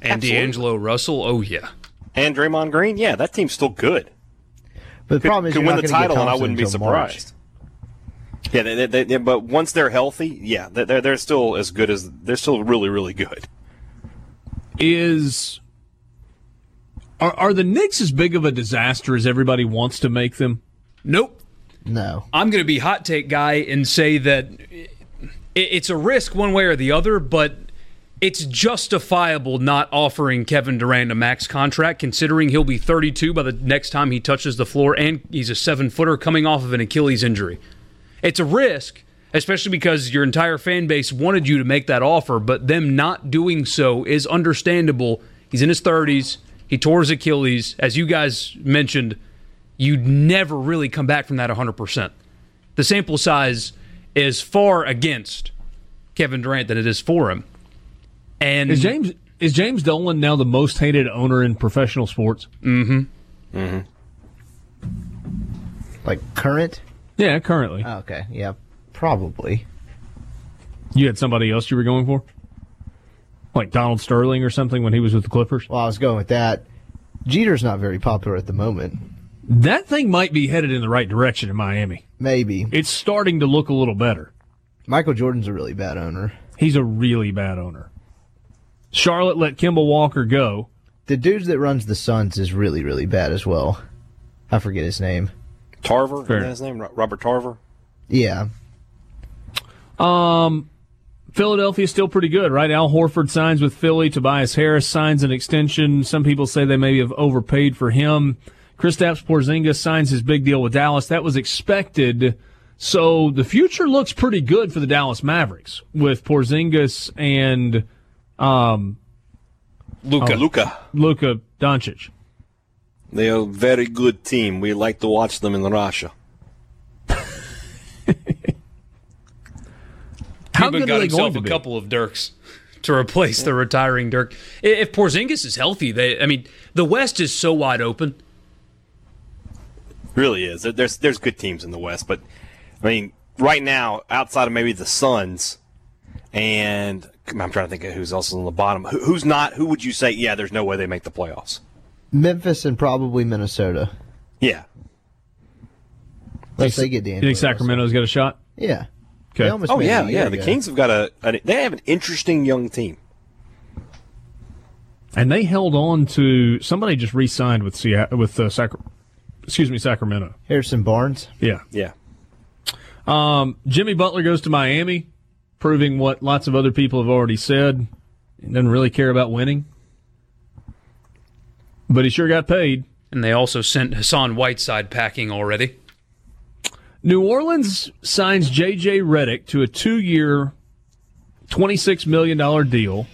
S2: And
S3: Absolutely.
S2: D'Angelo Russell, oh yeah.
S3: And Draymond Green, yeah, that team's still good.
S4: But the
S3: could,
S4: problem is
S3: could
S4: you're
S3: win
S4: not
S3: the
S4: gonna get
S3: title, and I wouldn't be
S4: surprised. March.
S3: Surprised. Yeah, they, they, they, but once they're healthy, yeah, they're they're still as good as they're still really really good.
S1: Is are are the Knicks as big of a disaster as everybody wants to make them?
S2: Nope.
S4: No.
S2: I'm going to be hot take guy and say that it- it's a risk one way or the other, but it's justifiable not offering Kevin Durant a max contract, considering he'll be 32 by the next time he touches the floor, and he's a seven footer coming off of an Achilles injury. It's a risk, especially because your entire fan base wanted you to make that offer, but them not doing so is understandable. He's in his 30s. He tore his Achilles. As you guys mentioned, you'd never really come back from that 100%. The sample size is far against Kevin Durant than it is for him. And
S1: Is James is James Dolan now the most hated owner in professional sports?
S2: Mm-hmm.
S3: Mm-hmm.
S4: Like current?
S1: Yeah, currently.
S4: Oh, okay. Yeah, probably.
S1: You had somebody else you were going for? Like Donald Sterling or something when he was with the Clippers?
S4: Well, I was going with that. Jeter's not very popular at the moment.
S1: That thing might be headed in the right direction in Miami.
S4: Maybe.
S1: It's starting to look a little better.
S4: Michael Jordan's a really bad owner.
S1: He's a really bad owner. Charlotte let Kemba Walker go.
S4: The dude that runs the Suns is really, really bad as well. I forget his name.
S3: Tarver,
S1: Fair.
S3: is that his name Robert Tarver.
S4: Yeah.
S1: Um, is still pretty good, right? Al Horford signs with Philly. Tobias Harris signs an extension. Some people say they maybe have overpaid for him. Kristaps Porzingis signs his big deal with Dallas. That was expected. So the future looks pretty good for the Dallas Mavericks with Porzingis and um,
S2: Luka.
S3: Luca.
S1: Luka Doncic.
S3: They are a very good team. We like to watch them in Russia.
S1: How
S2: Cuban
S1: good
S2: got
S1: are they
S2: himself
S1: going to
S2: a
S1: be?
S2: couple of Dirks to replace the retiring Dirk. If Porzingis is healthy, they I mean, the West is so wide open.
S3: Really is. There's there's good teams in the West, but I mean, right now, outside of maybe the Suns, and I'm trying to think of who's else on the bottom. Who, who's not? Who would you say? Yeah, there's no way they make the playoffs.
S4: Memphis and probably Minnesota.
S3: Yeah,
S4: Unless they get
S1: You think Sacramento's got a shot?
S4: Yeah.
S1: Okay.
S4: Almost
S3: Oh yeah, yeah.
S4: year
S3: The
S4: ago.
S3: Kings have got a, a. They have an interesting young team.
S1: And they held on to somebody just re-signed with Seattle, with uh, Sacra- excuse me Sacramento.
S4: Harrison Barnes.
S1: Yeah.
S3: Yeah.
S1: Um, Jimmy Butler goes to Miami, proving what lots of other people have already said. He doesn't really care about winning, but he sure got paid.
S2: And they also sent Hassan Whiteside packing already.
S1: New Orleans signs J.J. Redick to a two-year, twenty-six million dollar deal.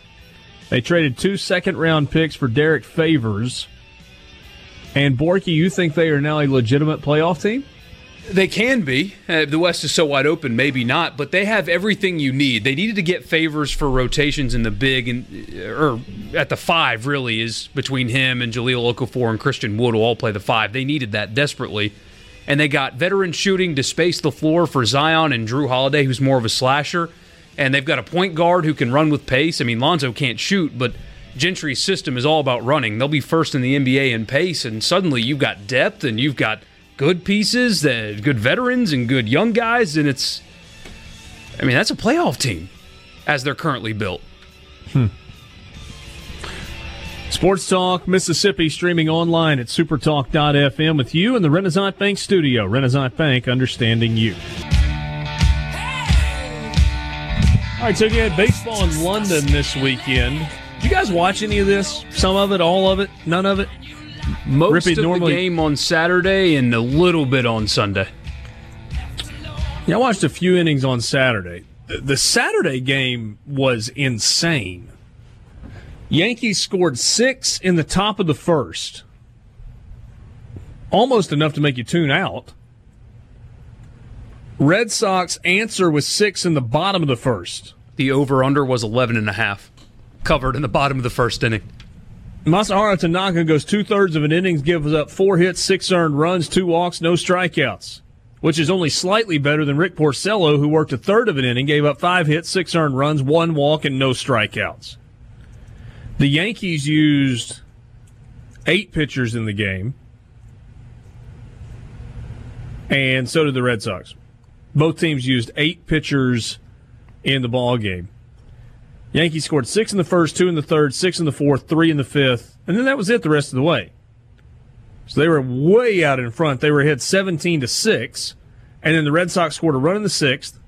S1: They traded two second-round picks for Derrick Favors. And Borky, you think they are now a legitimate playoff team?
S2: They can be. Uh, the West is so wide open, maybe not, but they have everything you need. They needed to get Favors for rotations in the big and or at the five. Really, is between him and Jahlil Okafor and Christian Wood will all play the five. They needed that desperately, and they got veteran shooting to space the floor for Zion and Jrue Holiday, who's more of a slasher, and they've got a point guard who can run with pace. I mean, Lonzo can't shoot, but Gentry's system is all about running. They'll be first in the NBA in pace, and suddenly you've got depth and you've got good pieces, uh, good veterans and good young guys, and it's. I mean, that's a playoff team as they're currently built.
S1: Sports Talk Mississippi streaming online at supertalk.fm with you in the Renaissance Bank studio. Renaissance Bank, understanding you. All right, so you had baseball in London this weekend. Did you guys watch any of this? Some of it, all of it, none of it?
S2: Most
S1: Rippey,
S2: of
S1: normally-
S2: the game on Saturday and a little bit on Sunday.
S1: Yeah, I watched a few innings on Saturday. The- The Saturday game was insane. Yankees scored six in the top of the first, almost enough to make you tune out. Red Sox answer with six in the bottom of the first.
S2: The over under was 11 and a half, covered in the bottom of the first inning.
S1: Masahiro Tanaka goes two thirds of an innings, gives up four hits, six earned runs, two walks, no strikeouts, which is only slightly better than Rick Porcello, who worked a third of an inning, gave up five hits, six earned runs, one walk, and no strikeouts. The Yankees used eight pitchers in the game. and so did the Red Sox. Both teams used eight pitchers in the ball game. Yankees scored six in the first, two in the third, six in the fourth, three in the fifth, and then that was it the rest of the way. So they were way out in front. They were ahead 17 to 6, and then the Red Sox scored a run in the sixth,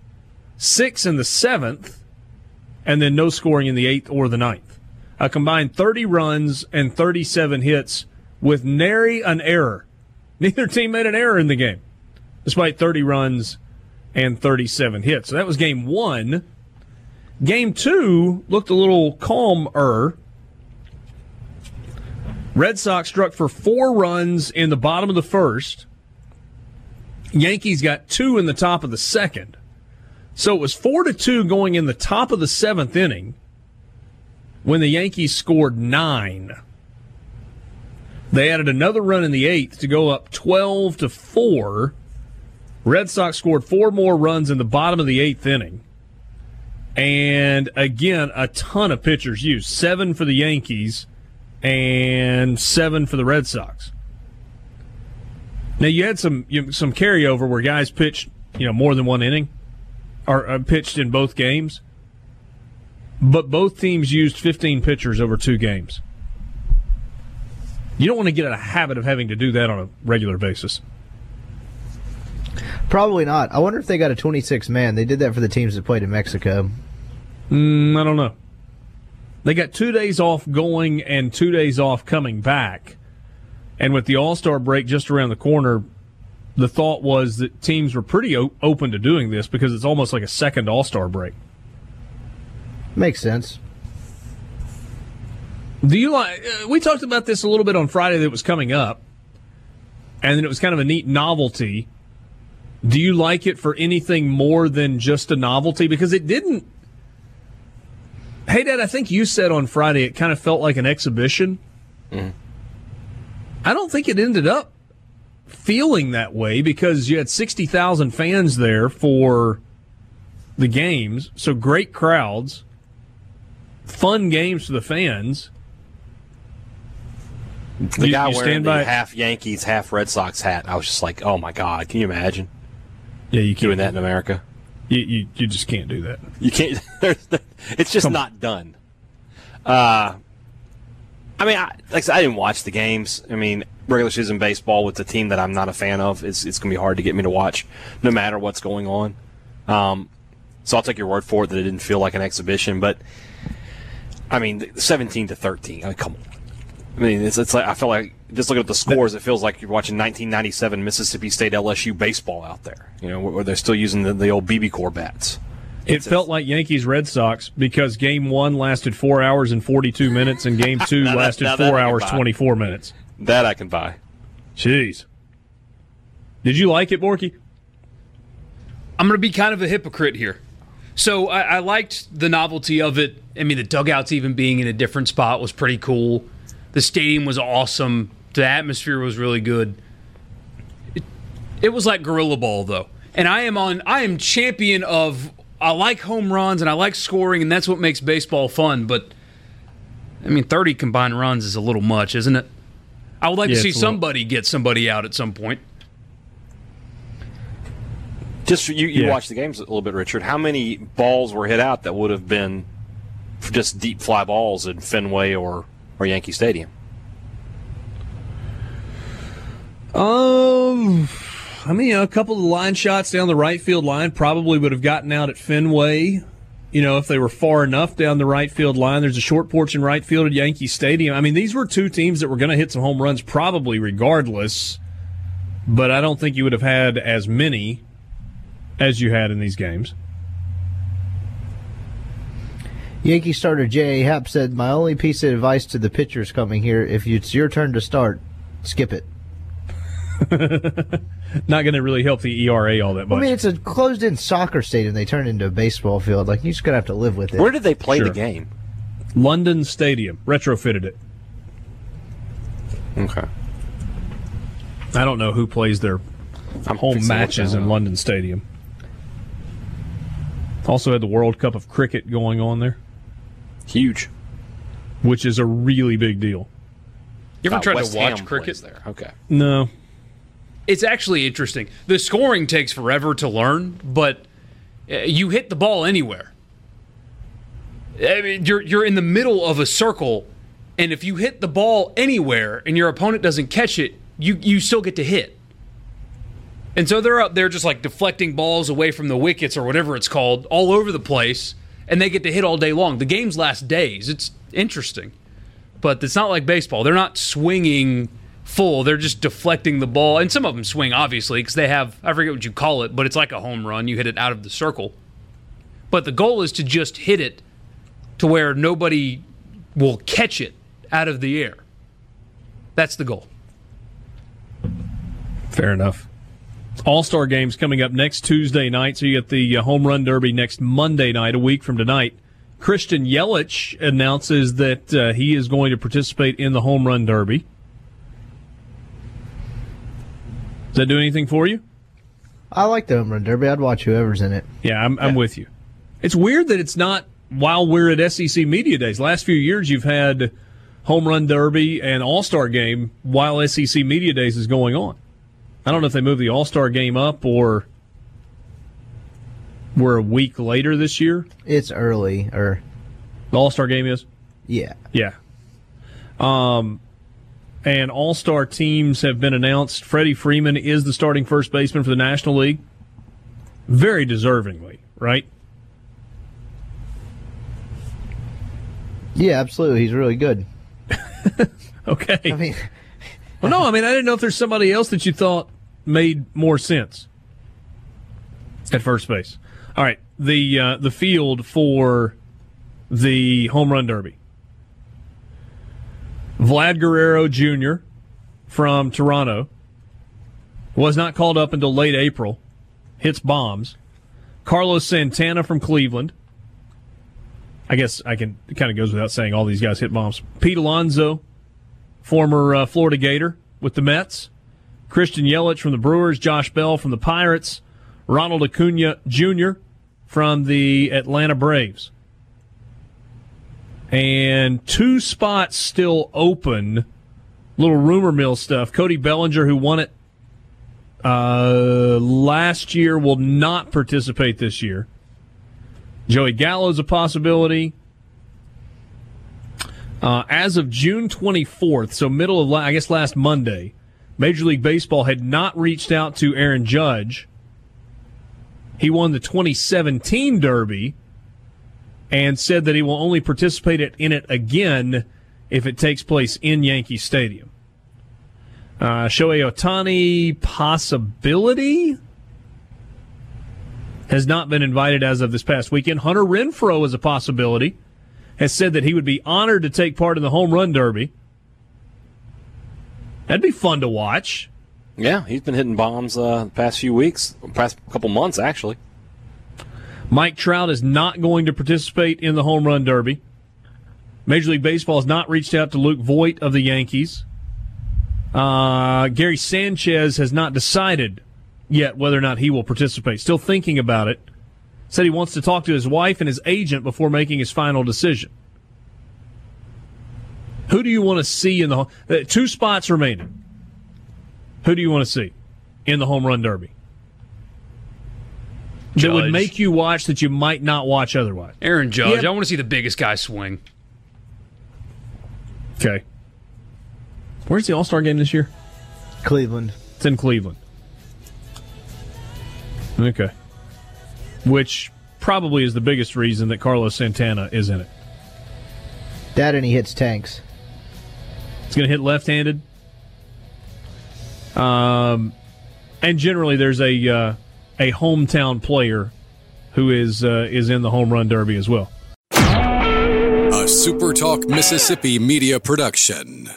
S1: six in the seventh, and then no scoring in the eighth or the ninth. A combined 30 runs and 37 hits with nary an error. Neither team made an error in the game, despite 30 runs and 37 hits. So that was game one. Game two looked a little calmer. Red Sox struck for four runs in the bottom of the first. Yankees got two in the top of the second. So it was four to two going in the top of the seventh inning when the Yankees scored nine. They added another run in the eighth to go up 12 to 4. Red Sox scored four more runs in the bottom of the eighth inning. And again, a ton of pitchers used. Seven for the Yankees and seven for the Red Sox. Now you had some you, some carryover where guys pitched, you know, more than one inning, or uh, pitched in both games. But both teams used 15 pitchers over two games. You don't want to get in a habit of having to do that on a regular basis.
S4: Probably not. I wonder if they got a 26 man. They did that for the teams that played in Mexico.
S1: Mm, I don't know. They got two days off going and two days off coming back. And with the All Star break just around the corner, the thought was that teams were pretty o- open to doing this because it's almost like a second All Star break.
S4: Makes sense.
S1: Do you like? Uh, we talked about this a little bit on Friday that was coming up, and then it was kind of a neat novelty. Do you like it for anything more than just a novelty? Because it didn't. Hey, Dad, I think you said on Friday it kind of felt like an exhibition. Mm-hmm. I don't think it ended up feeling that way because you had 60,000 fans there for the games. So great crowds, fun games for the fans.
S3: The
S1: You-
S3: guy
S1: you
S3: wearing
S1: stand
S3: the
S1: by-
S3: half Yankees, half Red Sox hat. I was just like, oh my god, can you imagine
S1: Yeah, you can't
S3: doing that in America?
S1: You, you, you just can't do that.
S3: You can't. it's just
S1: Come on.
S3: not done. Uh, I mean, I, like I said, I didn't watch the games. I mean, regular season baseball with the team that I'm not a fan of, it's it's gonna be hard to get me to watch, no matter what's going on. Um, so I'll take your word for it that it didn't feel like an exhibition, but I mean, 17 to 13. I mean, come on. I mean, it's, it's like I feel like just looking at the scores, it feels like you're watching 1997 Mississippi State LSU baseball out there. You know, where, where they're still using the, the old BBCOR bats.
S1: It felt like Yankees Red Sox because game one lasted four hours and 42 minutes, and game two
S3: Now that-
S1: lasted
S3: now that
S1: four hours,
S3: buy.
S1: 24 minutes.
S3: That I can buy.
S1: Jeez. Did you like it, Borky?
S2: I'm going to be kind of a hypocrite here. So I, I liked the novelty of it. I mean, the dugouts even being in a different spot was pretty cool. The stadium was awesome. The atmosphere was really good. It, it was like gorilla ball though, and I am on. I am champion of. I like home runs and I like scoring, and that's what makes baseball fun. But I mean, 30 combined runs is a little much, isn't it? I would like
S1: Yeah,
S2: to see
S1: it's a little-
S2: somebody get somebody out at some point.
S3: Just you, you
S1: Yeah.
S3: watched the games a little bit, Richard. How many balls were hit out that would have been just deep fly balls in Fenway or, or Yankee Stadium?
S1: Um, I mean, a couple of line shots down the right field line probably would have gotten out at Fenway. You know, if they were far enough down the right field line, there's a short porch in right field at Yankee Stadium. I mean, these were two teams that were going to hit some home runs probably regardless, but I don't think you would have had as many as you had in these games.
S4: Yankee starter J.A. Happ said, My only piece of advice to the pitchers coming here if it's your turn to start, skip it.
S1: Not going to really help the ERA all that much.
S4: I mean, it's a closed in soccer stadium they turned into a baseball field. Like, you're just going to have to live with it.
S3: Where did they play
S1: Sure.
S3: the game?
S1: London Stadium retrofitted it.
S3: Okay.
S1: I don't know who plays their
S3: I'm
S1: home
S3: fixing to look
S1: matches in. London Stadium. Also had the World Cup of Cricket going on there,
S3: Huge.
S1: which is a really big deal.
S2: You ever
S3: Uh,
S2: tried
S3: West
S2: to watch
S3: Ham
S2: cricket?
S3: there. Okay.
S1: No,
S2: it's actually interesting. The scoring takes forever to learn, but uh, you hit the ball anywhere. I mean, you're you're in the middle of a circle, and if you hit the ball anywhere and your opponent doesn't catch it, you you still get to hit. And so they're out there just like deflecting balls away from the wickets or whatever it's called, all over the place, and they get to hit all day long. The games last days. It's interesting, but it's not like baseball. They're not swinging full. They're just deflecting the ball, and some of them swing obviously because they have I forget what you call it, but it's like a home run. You hit it out of the circle, but the goal is to just hit it to where nobody will catch it out of the air. That's the goal.
S1: Fair enough. All Star games coming up next Tuesday night. So you get the uh, Home Run Derby next Monday night, a week from tonight. Christian Yelich announces that uh, he is going to participate in the Home Run Derby. Does that do anything for you?
S4: I like the home run derby. I'd watch whoever's in it.
S1: Yeah, I'm, I'm with you. It's weird that it's not while we're at SEC Media Days. Last few years, you've had Home Run Derby and All Star Game while SEC Media Days is going on. I don't know if they moved the All Star Game up or we're a week later this year.
S4: It's early, or
S1: The All Star Game is.
S4: yeah.
S1: Yeah. Um, and All Star teams have been announced. Freddie Freeman is the starting first baseman for the National League. Very deservingly, right?
S4: Yeah, absolutely. He's really good.
S1: Okay.
S4: I mean,
S1: Well, no, I mean, I didn't know if there's somebody else that you thought made more sense at first base. All right, the uh, the field for the home run derby. Vlad Guerrero Jr. from Toronto was not called up until late April. Hits bombs. Carlos Santana from Cleveland. I guess I can. It kind of goes without saying. All these guys hit bombs. Pete Alonso, former uh, Florida Gator with the Mets. Christian Yelich from the Brewers. Josh Bell from the Pirates. Ronald Acuna Jr. from the Atlanta Braves. And two spots still open. Little rumor mill stuff. Cody Bellinger, who won it uh, last year, will not participate this year. Joey Gallo's a possibility. Uh, as of June 24th, so middle of, la- I guess last Monday, Major League Baseball had not reached out to Aaron Judge. He won the 2017 Derby and said that he will only participate in it again if it takes place in Yankee Stadium. Uh, Shohei Ohtani, possibility? Has not been invited as of this past weekend. Hunter Renfroe is a possibility. Has said that he would be honored to take part in the home run derby. That'd be fun to watch.
S3: Yeah, he's been hitting bombs uh, the past few weeks, past couple months actually.
S1: Mike Trout is not going to participate in the home run derby. Major League Baseball has not reached out to Luke Voit of the Yankees. Uh, Gary Sanchez has not decided yet whether or not he will participate. Still thinking about it. Said he wants to talk to his wife and his agent before making his final decision. Who do you want to see in the uh, two spots remaining? Who do you want to see in the home run derby? That would make you watch that you might not watch otherwise.
S2: Aaron Judge.
S1: Yeah.
S2: I want to see the biggest guy swing.
S1: Okay. Where's the All Star game this year?
S4: Cleveland.
S1: It's in Cleveland. Okay. Which probably is the biggest reason that Carlos Santana is in it.
S4: That and he hits tanks.
S1: It's going to hit left handed. Um, and generally, there's a uh, a hometown player who is uh, is in the home run derby as well.
S10: A SuperTalk Mississippi media production.